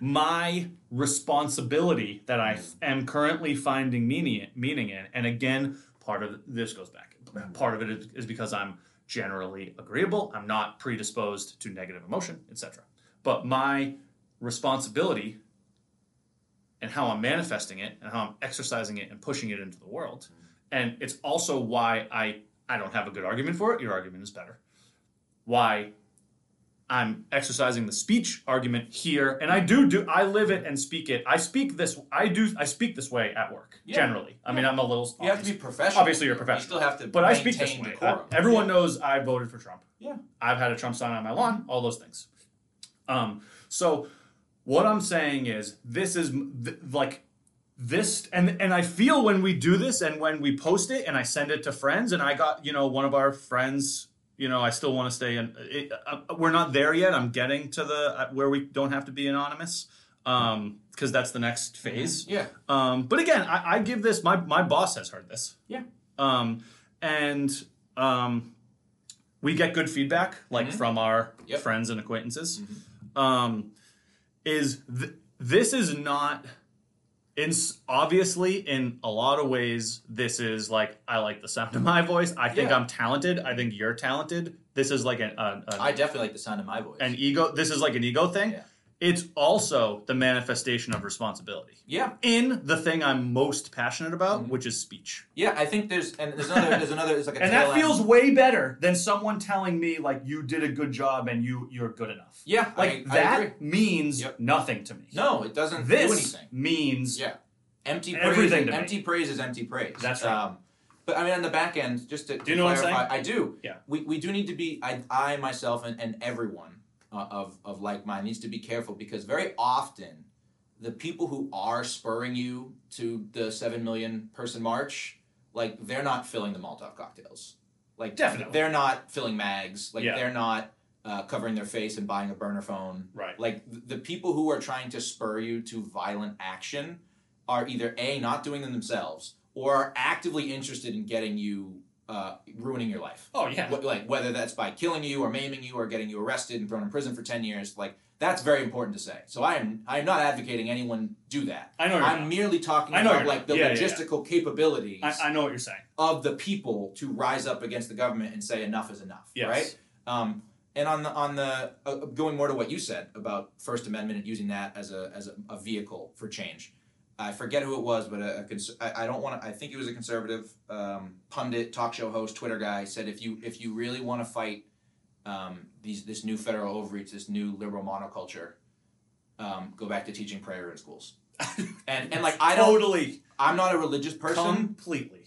my responsibility that I am currently finding meaning meaning in, and again, part of this goes back. Part of it is because I'm generally agreeable. I'm not predisposed to negative emotion, etc. But my responsibility and how I'm manifesting it and how I'm exercising it and pushing it into the world, mm-hmm. and it's also why I I don't have a good argument for it. Your argument is better. Why I'm exercising the speech argument here, and I do do I live it and speak it. I speak this. I do. I speak this way at work Yeah. generally. I mean, I'm a little. you have to be professional. Obviously, you're a You professional. still have to. But I speak this way. I- everyone Yeah. knows I voted for Trump. Yeah. I've had a Trump sign on my lawn. All those things. Um. So, what I'm saying is, this is th- like this, and and I feel when we do this, and when we post it, and I send it to friends, and I got you know one of our friends. You know, I still want to stay in. It, uh, we're not there yet. I'm getting to the uh, where we don't have to be anonymous, um, because that's the next phase. Yeah. Um, but again, I, I give this. My my boss has heard this. Yeah. Um, and um, we get good feedback, like Mhm. from our Yep. friends and acquaintances. Um, is th- this is not? In obviously, in a lot of ways, this is like I like the sound of my voice. I think Yeah. I'm talented. I think you're talented. This is like an a, a, I definitely like the sound of my voice. an ego. This is like an ego thing. Yeah. It's also the manifestation of responsibility yeah. in the thing I'm most passionate about, Mhm. which is speech. Yeah. I think there's and there's another there's another there's like a And that end. feels way better than someone telling me like you did a good job and you you're good enough. yeah Like I, that I means Yep. nothing to me. No, it doesn't do this anything. means Yeah. Empty praise. Empty praise is empty praise. That's right. Um, but I mean, on the back end, just to, Do you know what I'm clarify, I do. Yeah. We, we do need to be. I, I myself and, and everyone uh, of of like mind needs to be careful because very often the people who are spurring you to the seven million person march, like they're not filling the Molotov cocktails. Like Definitely. they're not filling mags. Like Yeah. they're not uh, covering their face and buying a burner phone. right. Like th- the people who are trying to spur you to violent action are either a not doing them themselves or are actively interested in getting you uh, ruining your life. Oh yeah. Wh- like whether that's by killing you or maiming you or getting you arrested and thrown in prison for ten years. Like that's very important to say. So I am I am not advocating anyone do that. I know you're I'm not. merely talking I know about like the Yeah, yeah, yeah. logistical capabilities I, I know what you're saying. of the people to rise up against the government and say enough is enough. Yes. Right. Um, and on the on the uh, going more to what you said about First Amendment and using that as a as a, a vehicle for change. I forget who it was, but a, a cons- I, I don't want to. I think it was a conservative um, pundit, talk show host, Twitter guy said if you if you really want to fight um, these this new federal overreach, this new liberal monoculture, um, go back to teaching prayer in schools. And and like I don't, totally I'm not a religious person. completely.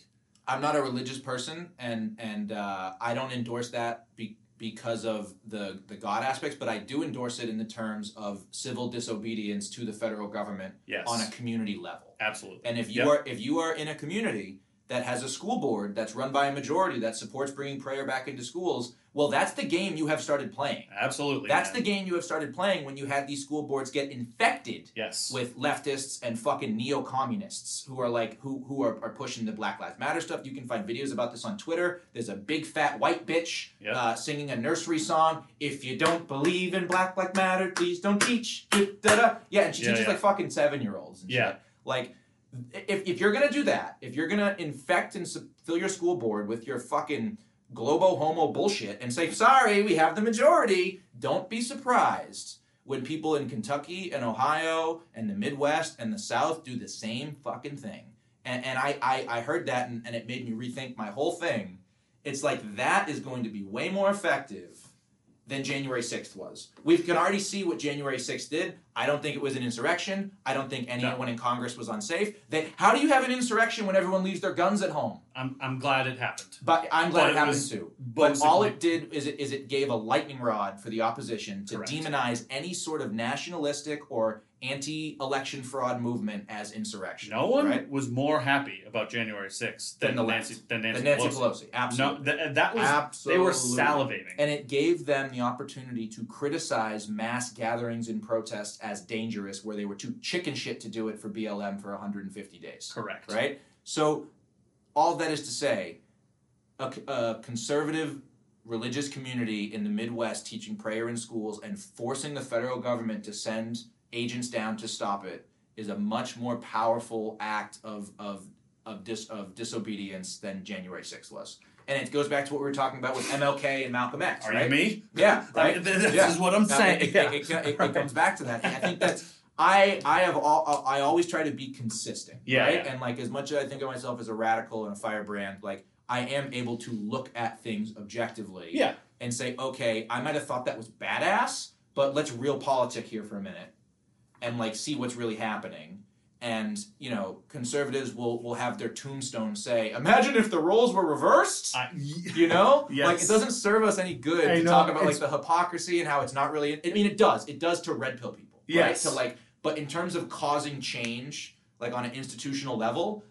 I'm not a religious person, and and uh, I don't endorse that be, because of the the God aspects, but I do endorse it in the terms of civil disobedience to the federal government Yes. on a community level. Absolutely. And if you Yep. are if you are in a community that has a school board that's run by a majority that supports bringing prayer back into schools, well, that's the game you have started playing. Absolutely. That's man. the game you have started playing when you had these school boards get infected yes. with leftists and fucking neo-communists who are like who who are, are pushing the Black Lives Matter stuff. You can find videos about this on Twitter. There's a big fat white bitch Yep. uh, singing a nursery song. If you don't believe in Black Lives Matter, please don't teach. Da-da-da. Yeah, and she Yeah, teaches yeah. like fucking seven year olds and Yeah. shit. Like if, if you're gonna do that, if you're gonna infect and fill your school board with your fucking globo homo bullshit and say, sorry, we have the majority, don't be surprised when people in Kentucky and Ohio and the Midwest and the South do the same fucking thing. And, and I, I, I heard that and, and it made me rethink my whole thing. It's like that is going to be way more effective than January 6th was. We can already see what January 6th did. I don't think it was an insurrection. I don't think anyone in Congress was unsafe. They, how do you have an insurrection when everyone leaves their guns at home? I'm, I'm glad it happened. But I'm glad But it it happened too. But basically- all it did is it, is it gave a lightning rod for the opposition to Correct. demonize any sort of nationalistic or anti-election fraud movement as insurrection. No one right? was more happy about January 6th than, Than the Nancy, left. than Nancy, Nancy Pelosi. Pelosi, absolutely. No, th- that was Absolutely. they were salivating. And it gave them the opportunity to criticize mass gatherings and protests as dangerous, where they were too chicken shit to do it for BLM for 150 days. Correct. Right? So, all that is to say, a conservative religious community in the Midwest teaching prayer in schools and forcing the federal government to send agents down to stop it is a much more powerful act of, of, of, dis, of disobedience than January 6th was. And it goes back to what we were talking about with MLK and Malcolm X, Are right? you me? Yeah, right. This Yeah. is what I'm Now, saying. It, yeah. it, it, it, comes back to that. And I think that's I I have all uh, I always try to be consistent. Yeah, Right. yeah. And like as much as I think of myself as a radical and a firebrand, like I am able to look at things objectively. Yeah. And say, okay, I might have thought that was badass, but let's realpolitik here for a minute, and like see what's really happening. And you know, conservatives will will have their tombstone say, "Imagine if the roles were reversed." I- You know, Yes. like it doesn't serve us any good I to know, talk about like the hypocrisy and how it's not really. I mean, it does. It does to red pill people, right? Yes. To like, but in terms of causing change, like on an institutional level,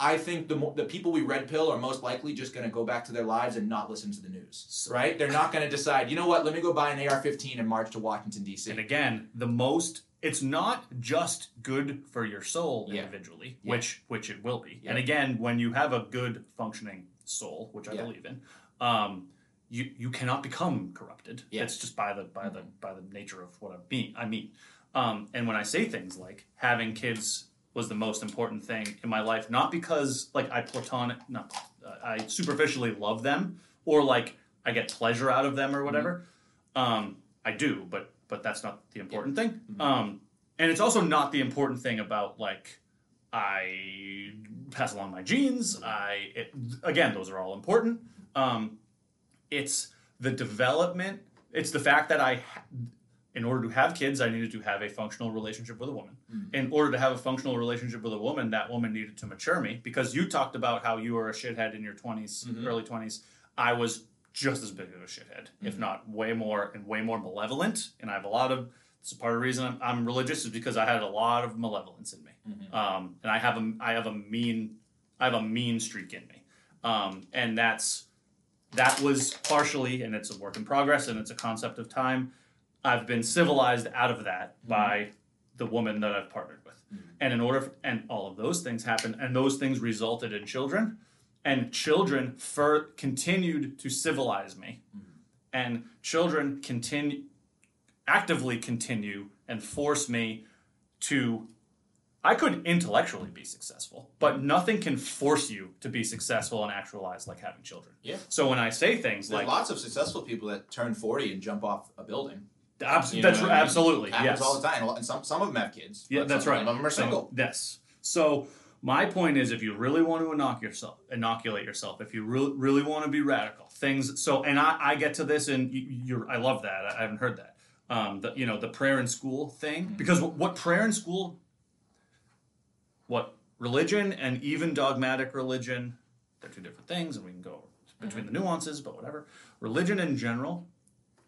I think the the people we red pill are most likely just going to go back to their lives and not listen to the news, right? They're not going to decide. You know what? Let me go buy an AR-15 and march to Washington D.C. And again, the most it's not just good for your soul Yeah. individually, Yeah. which which it will be. Yeah. And again, when you have a good functioning soul, which I believe in, um, you you cannot become corrupted. Yeah. It's just by the by the by the nature of what I mean. I mean, um, and when I say things like having kids was the most important thing in my life, not because like I platonic, not uh, I superficially love them or like I get pleasure out of them or whatever. Um, I do, but but that's not the important thing. Um, and it's also not the important thing about like I pass along my genes. I it, again, those are all important. Um, it's the development. It's the fact that I, in order to have kids, I needed to have a functional relationship with a woman. In order to have a functional relationship with a woman, that woman needed to mature me. Because you talked about how you were a shithead in your 20s, Mhm. early twenties. I was just as big of a shithead, if not way more and way more malevolent. And I have a lot of. Is part of the reason I'm, I'm religious is because I had a lot of malevolence in me, Mhm. um, and I have a I have a mean I have a mean streak in me, um, and that's that was partially, and it's a work in progress, and it's a concept of time. I've been civilized out of that mm-hmm. by the woman that I've partnered with, Mhm. and in order, for, and all of those things happened, and those things resulted in children, and children for continued to civilize me, mm-hmm. and children continue actively continue and force me to I could intellectually be successful, but mm-hmm. nothing can force you to be successful and actualize like having children. Yeah. So when I say things There's like lots of successful people that turn 40 and jump off a building. Abs- You know that's I mean? absolutely happens yes. all the time, and some some of them have kids. Yeah, that's some right. of them are So, single. yes. So my point is, if you really want to inoculate yourself, inoculate yourself, if you really really want to be radical, things. So, and I, I get to this, and you, you're, I love that. I, I haven't heard that. Um, the you know the prayer in school thing, Mm-hmm. because what, what prayer in school, what religion and even dogmatic religion, they're two different things, and we can go between Mm-hmm. the nuances, but whatever. Religion in general,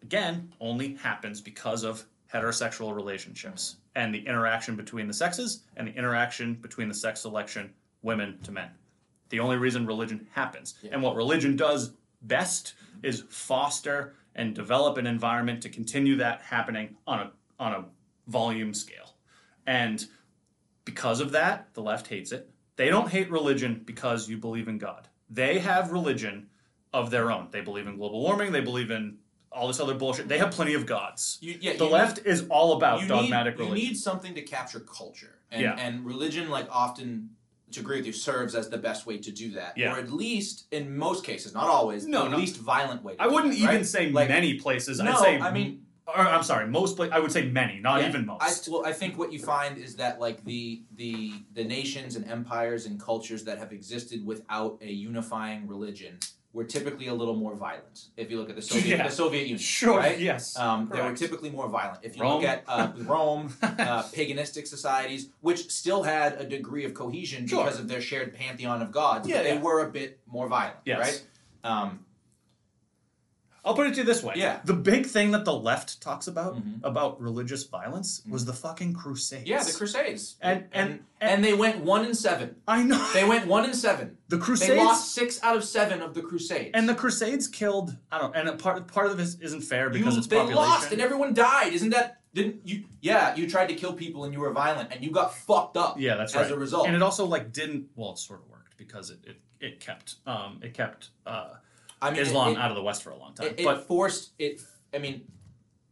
again, only happens because of heterosexual relationships and the interaction between the sexes and the interaction between the sex selection women to men. The only reason religion happens. Yeah. And what religion does best is foster and develop an environment to continue that happening on a on a volume scale. And because of that, the left hates it. They don't hate religion because you believe in God. They have religion of their own. They believe in global warming, they believe in all this other bullshit. They have plenty of gods. You, yeah, The left is all about dogmatic need, religion. You need something to capture culture, and Yeah. and religion, like often, to agree with you, serves as the best way to do that, Yeah. or at least in most cases, not always, No, the no. least violent way. To I wouldn't that, even right? say Like- many places. No, I'd say I mean- or I'm sorry, most places. I would say many, not Yeah, even most. I, well, I think what you find is that like the the the nations and empires and cultures that have existed without a unifying religion were typically a little more violent. If you look at the Soviet Yeah. the Soviet Union, sure. right? Yes. Um, they were typically more violent. If you Rome. look at uh, Rome, uh, paganistic societies, which still had a degree of cohesion Sure. because of their shared pantheon of gods, Yeah, but they yeah. were a bit more violent, Yes. right? Um, I'll put it to you this way. Yeah. The big thing that the left talks about Mhm. about religious violence was the fucking crusades. yeah, the Crusades, And- and, and- and they went one in seven. I know. They went one in seven. the Crusades. They lost six out of seven of the Crusades. and the crusades killed I don't and a part part of this isn't fair because you, it's they population. lost and everyone died. Isn't that? Didn't you? Yeah, you tried to kill people and you were violent and you got fucked up. yeah, that's as right. a result. And it also like didn't well, it sort of worked because it it, it kept um it kept uh I mean, Islam it, out of the West for a long time. It, it but forced it. I mean,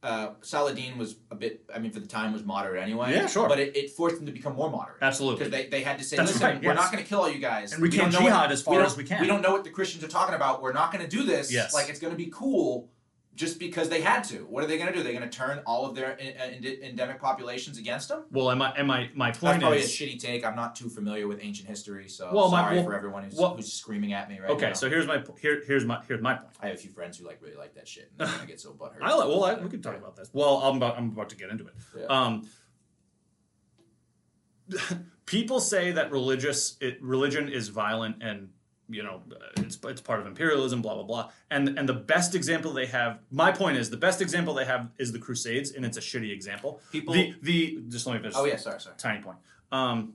uh, Saladin was a bit. I mean, for the time, was moderate anyway. Yeah, sure. But it, it forced them to become more moderate. absolutely. Because they, they had to say, That's listen, right, we're not going to kill all you guys. And we don't can know jihad what- as far as we can." We don't know what the Christians are talking about. We're not going to do this. Yes. Like, it's going to be cool just because they had to. What are they going to do? They're going to turn all of their en- en- endemic populations against them? well, and my and my my That's point probably is a shitty take. I'm not too familiar with ancient history, so Well, my- sorry well, for everyone who's, well- who's screaming at me right okay. now. So here's my here here's my here's my point. I have a few friends who like really like that shit, and they're get so butthurt. I like, well, I, we can talk about this. Well, I'm about I'm about to get into it. Yeah. Um, people say that religious it, religion is violent and you know it's it's part of imperialism, blah blah blah. And and the best example they have, my point is, the best example they have is the Crusades, and it's a shitty example. People. The the just let me finish. oh yeah, sorry, sorry. tiny point. Um,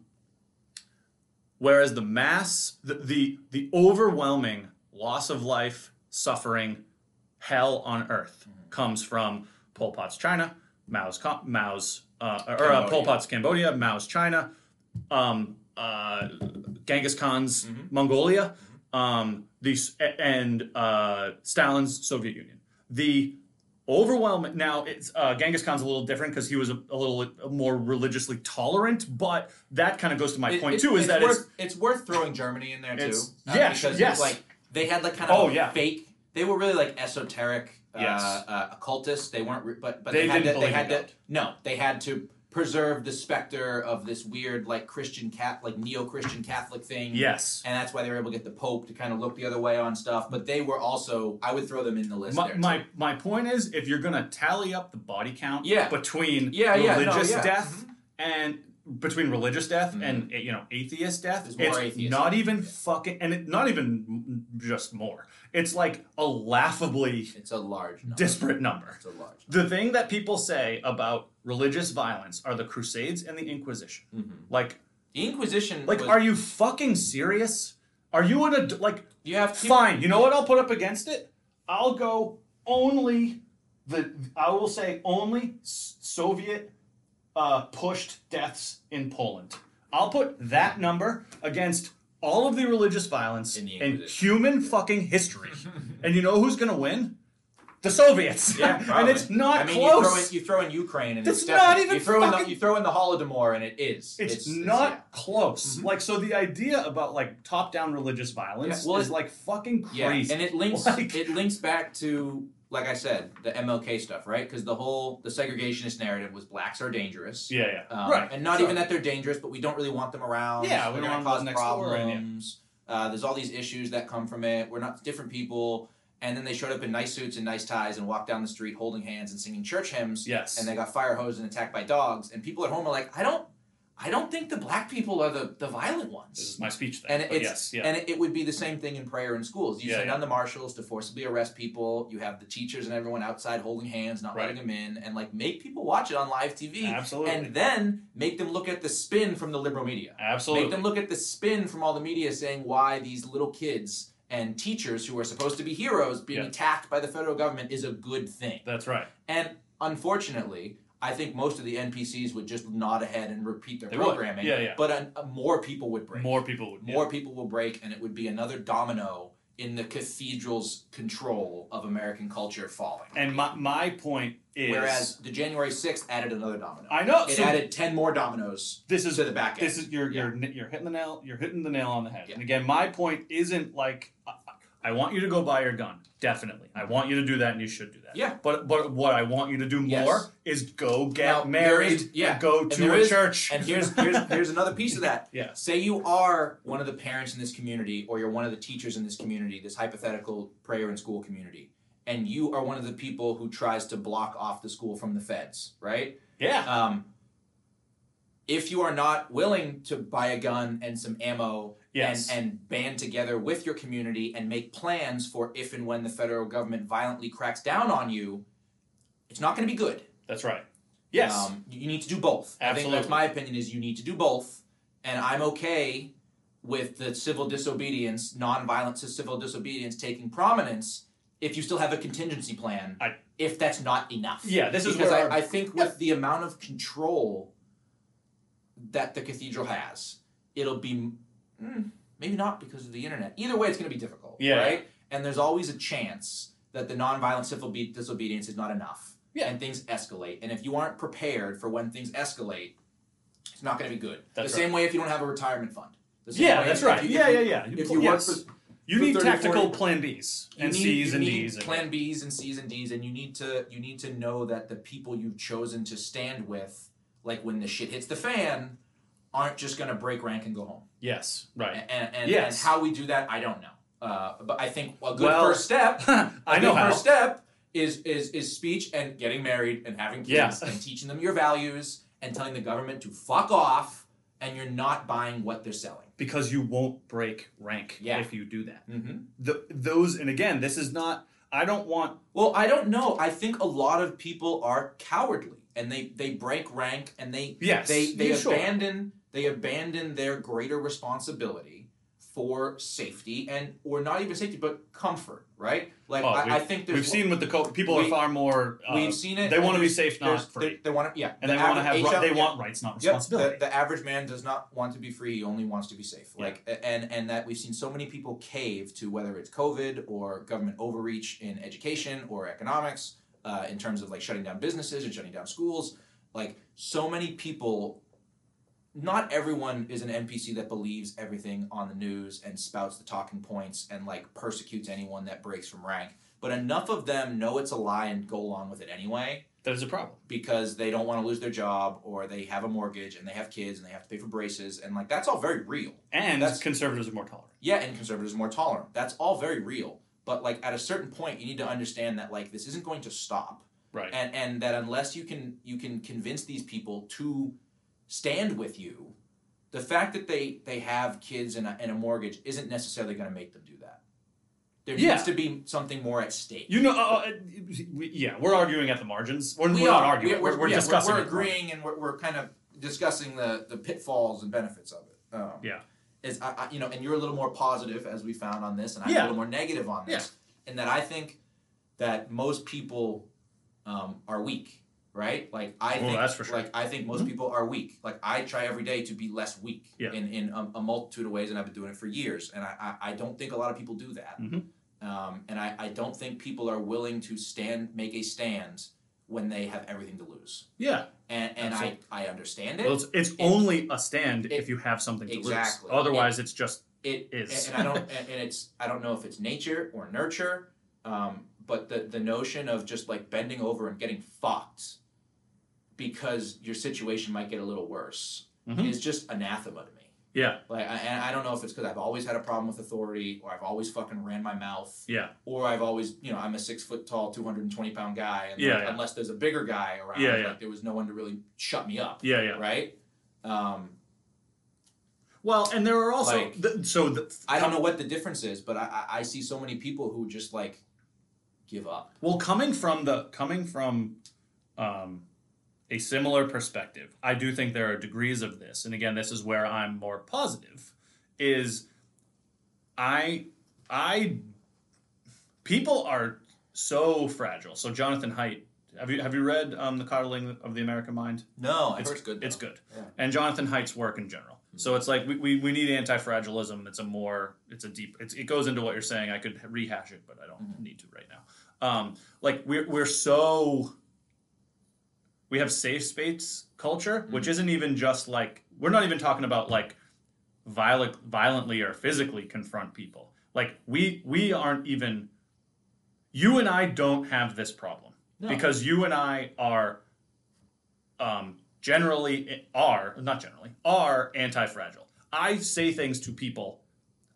whereas the mass, the, the the overwhelming loss of life, suffering, hell on earth comes from Pol Pot's China, Mao's Mao's uh, or uh, Pol Pot's Cambodia, Mao's China, um, uh, Genghis Khan's Mhm. Mongolia, um, these and uh, Stalin's Soviet Union. The overwhelming now it's uh, Genghis Khan's a little different because he was a, a little more religiously tolerant, but that kind of goes to my It- point it- too. Is it's that worth, it's worth throwing Germany in there too? It's- uh, yes, because yes. like they had like kind of Oh, yeah. fake. They were really like esoteric, Yes. uh, uh, occultists. They weren't, re- but but They they, had to, they had to no, they had to preserve the specter of this weird like Christian cat like neo Christian Catholic thing. yes. And that's why they were able to get the Pope to kind of look the other way on stuff. But they were also, I would throw them in the list My, there. my my point is, if you're gonna tally up the body count Yeah. between Yeah, yeah, no, religious yeah. death and between religious death Mhm. and you know atheist death, it's not even fucking and it, not even just more. It's like a laughably It's a large number. disparate number. It's a large. The thing that people say about religious violence are the Crusades and the Inquisition. Mm-hmm. Like, The Inquisition. like, was, are you fucking serious? Are you in a like? you have to, Fine. You know what? I'll put up against it. I'll go only the. I will say only Soviet uh, pushed deaths in Poland. I'll put that number against all of the religious violence In the in human fucking history. and you know who's gonna win? The Soviets. Yeah, and it's not I mean, close. You throw, in, you throw in Ukraine, and That's it's not even you throw in the fucking- you throw in the Holodomor, and it is. It's, not yeah. close. Mhm. Like so, the idea about like top-down religious violence Yeah, well, is it- like fucking Yeah, crazy. and it links Like- it links back to like I said, the MLK stuff, right? Because the whole the segregationist narrative was blacks are dangerous. yeah, yeah, Um, right. And not Sure. even that they're dangerous, but we don't really want them around. Yeah, we They're don't gonna cause next door, and yeah. problems. Uh, there's all these issues that come from it. We're not different people. And then they showed up in nice suits and nice ties and walked down the street holding hands and singing church hymns. Yes. And they got fire hosed and attacked by dogs. And people at home are like, I don't, I don't think the black people are the, the violent ones. This is my speech thing. And it's yes, yeah. and it, would be the same thing in prayer in schools. You Yeah, send yeah. down the marshals to forcibly arrest people. You have the teachers and everyone outside holding hands, not Right. letting them in, and like make people watch it on live TV. Absolutely. And then make them look at the spin from the liberal media. Absolutely. Make them look at the spin from all the media saying why these little kids and teachers who are supposed to be heroes being attacked by the federal government is a good thing. That's right. And unfortunately, I think most of the NPCs would just nod ahead and repeat their They would. programming. Yeah, yeah. But uh, uh, more people would break More people would. more people will break and it would be another domino in the cathedral's control of American culture falling. And my my point is, Whereas the January 6th added another domino. I know It so added 10 more dominoes this is to the back end. this is you're you're you're hitting the nail you're hitting the nail on the head. Yeah. And again, my point isn't like I, want you to go buy your gun. Definitely, I want you to do that, and you should do that. Yeah. But but what I want you to do Yes. more is go get Now, there married. is- yeah. and go And to there a is- church. And here's here's here's another piece of that. yes. Say you are one of the parents in this community, or you're one of the teachers in this community, this hypothetical prayer and school community, and you are one of the people who tries to block off the school from the feds, right? Yeah. Um, if you are not willing to buy a gun and some ammo Yes. and, and band together with your community and make plans for if and when the federal government violently cracks down on you, it's not going to be good. That's right. Yes. Um, you need to do both. I think that's Absolutely. my opinion is you need to do both, and I'm okay with the civil disobedience, nonviolent civil disobedience taking prominence if you still have a contingency plan. I- if that's not enough. yeah. This is because I, I think with the amount of control that the cathedral has, it'll be mm, maybe not because of the internet. Either way, it's going to be difficult. Yeah. Right. And there's always a chance that the nonviolent civil be- disobedience is not enough. Yeah. And things escalate. And if you aren't prepared for when things escalate, it's not going to be good. That's the same way if you don't have a retirement fund. Yeah, that's right. you- yeah, yeah, you- yeah. If you yes. work for you need 30, tactical 40 plan Bs and need, Cs and Ds. plan Bs and Cs and Ds, and you need to you need to know that the people you've chosen to stand with, like when the shit hits the fan, aren't just gonna break rank and go home. Yes. Right. And and, Yes. and how we do that, I don't know. Uh, but I think a good Well, first step, I know how. first step is is is speech and getting married and having kids Yeah. and teaching them your values and telling the government to fuck off, and you're not buying what they're selling. because you won't break rank Yeah. if you do that. Mm-hmm. The, those and again, this is not. I don't want. Well, I don't know. I think a lot of people are cowardly and they they break rank and they Yes. they they abandon. sure. They abandon their greater responsibility for safety and or not even safety but comfort, right? Like Oh, I, I think there's We've seen with the co- people we- are far more. Uh, we've seen it. They want to be safe, not free, They, they want to yeah, and the they want to have. they yeah. want rights, not Yep, responsibility. the, the average man does not want to be free; he only wants to be safe. Yeah. Like, and and that we've seen so many people cave to whether it's COVID or government overreach in education or economics, uh, in terms of like shutting down businesses and shutting down schools. Like, so many people. Not everyone is an NPC that believes everything on the news and spouts the talking points and like persecutes anyone that breaks from rank. But enough of them know it's a lie and go along with it anyway that is a problem. because they don't want to lose their job or they have a mortgage and they have kids and they have to pay for braces and like that's all very real. And That's- conservatives are more tolerant. Yeah, and conservatives are more tolerant. That's all very real. But like at a certain point you need to understand that like this isn't going to stop. Right. And and that unless you can you can convince these people to stand with you, the fact that they they have kids and a, and a mortgage isn't necessarily going to make them do that. There Yeah. needs to be something more at stake. You know, uh, uh, we, yeah, we're arguing at the margins. We're, we we're are. not arguing. We're, We're, we're yeah, discussing. We're, agreeing, and we're, we're kind of discussing the, the pitfalls and benefits of it. Um, Yeah. Is I, I, you know, and you're a little more positive as we found on this, and I'm a little more negative on this, and that I think that most people um, are weak, right? Like I Well, think, that's for sure. like I think most Mhm. people are weak. Like I try every day to be less weak Yeah. in in a, a multitude of ways, and I've been doing it for years, and I I, I don't think a lot of people do that. Mhm. Um, and I, I don't think people are willing to stand make a stand when they have everything to lose. Yeah. And and I, Absolutely. I understand it. Well, it's, it's only a stand it- if you have something to exactly. lose. Otherwise, it's just it is. and, and I don't and, and it's I don't know if it's nature or nurture, um, but the the notion of just like bending over and getting fucked because your situation might get a little worse Mhm. is just anathema to me. yeah, Like, I, and I don't know if it's because I've always had a problem with authority, or I've always fucking ran my mouth, yeah, or I've always, you know, I'm a six foot tall, two hundred and twenty pound guy, and Yeah, like, yeah. unless there's a bigger guy around, Yeah, like there was no one to really shut me up, yeah, yeah. right? Um, Well, and there are also Like- the, so the, I don't know what the difference is, but I, I, I see so many people who just like give up. Well, coming from the coming from um, a similar perspective, I do think there are degrees of this, and again, this is where I'm more positive. Is I I people are so fragile. So Jonathan Haidt, have you have you read um, the Coddling of the American Mind? No, I It's good. It's good, Yeah. and Jonathan Haidt's work in general. So it's like we, we, we need anti-fragilism. It's a more it's a deep it's, it goes into what you're saying. I could rehash it, but I don't Mhm. need to right now. Um, like we're we're so we have safe space culture, which isn't even just like we're not even talking about like violent violently or physically confront people. Like we we aren't even you and I don't have this problem No. because you and I are um, generally are not generally are anti-fragile. I say things to people.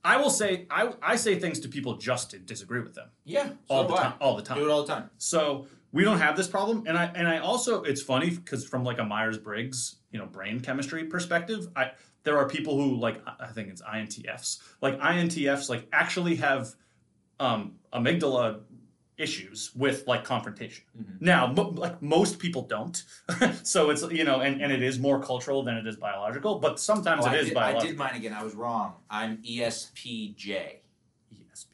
I will say I, I say things to people just to disagree with them Yeah, all do the time. All the time. Do it all the time. So we don't have this problem, and I and I also it's funny because from like a Myers Briggs you know brain chemistry perspective, I there are people who like I think it's INTFs like INTFs like actually have um, amygdala issues with like confrontation. Mhm. Now, mo- like most people don't, so it's you know, and, and it is more cultural than it is biological. But sometimes Oh, it I, is did, I did mine again. I was wrong. I'm ESPJ, Yes.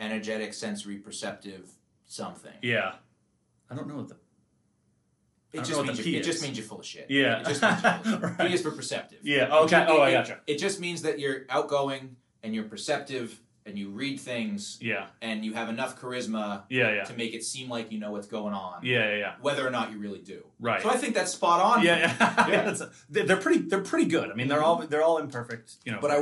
energetic, sensory, perceptive, something. Yeah, I don't know what the It just means you, it just means you're full of shit. yeah. It just means you're full of shit. Right. P is for perceptive. Yeah. Oh, okay. It- Oh, I gotcha. It just means that you're outgoing and you're perceptive and you read things Yeah. and you have enough charisma Yeah. Yeah. to make it seem like you know what's going on, Yeah. Yeah. Yeah. whether or not you really do. Right. So I think that's spot on. yeah. Yeah. Yeah. They're they're pretty. They're pretty good. I mean, they're all they're all imperfect. You know. But I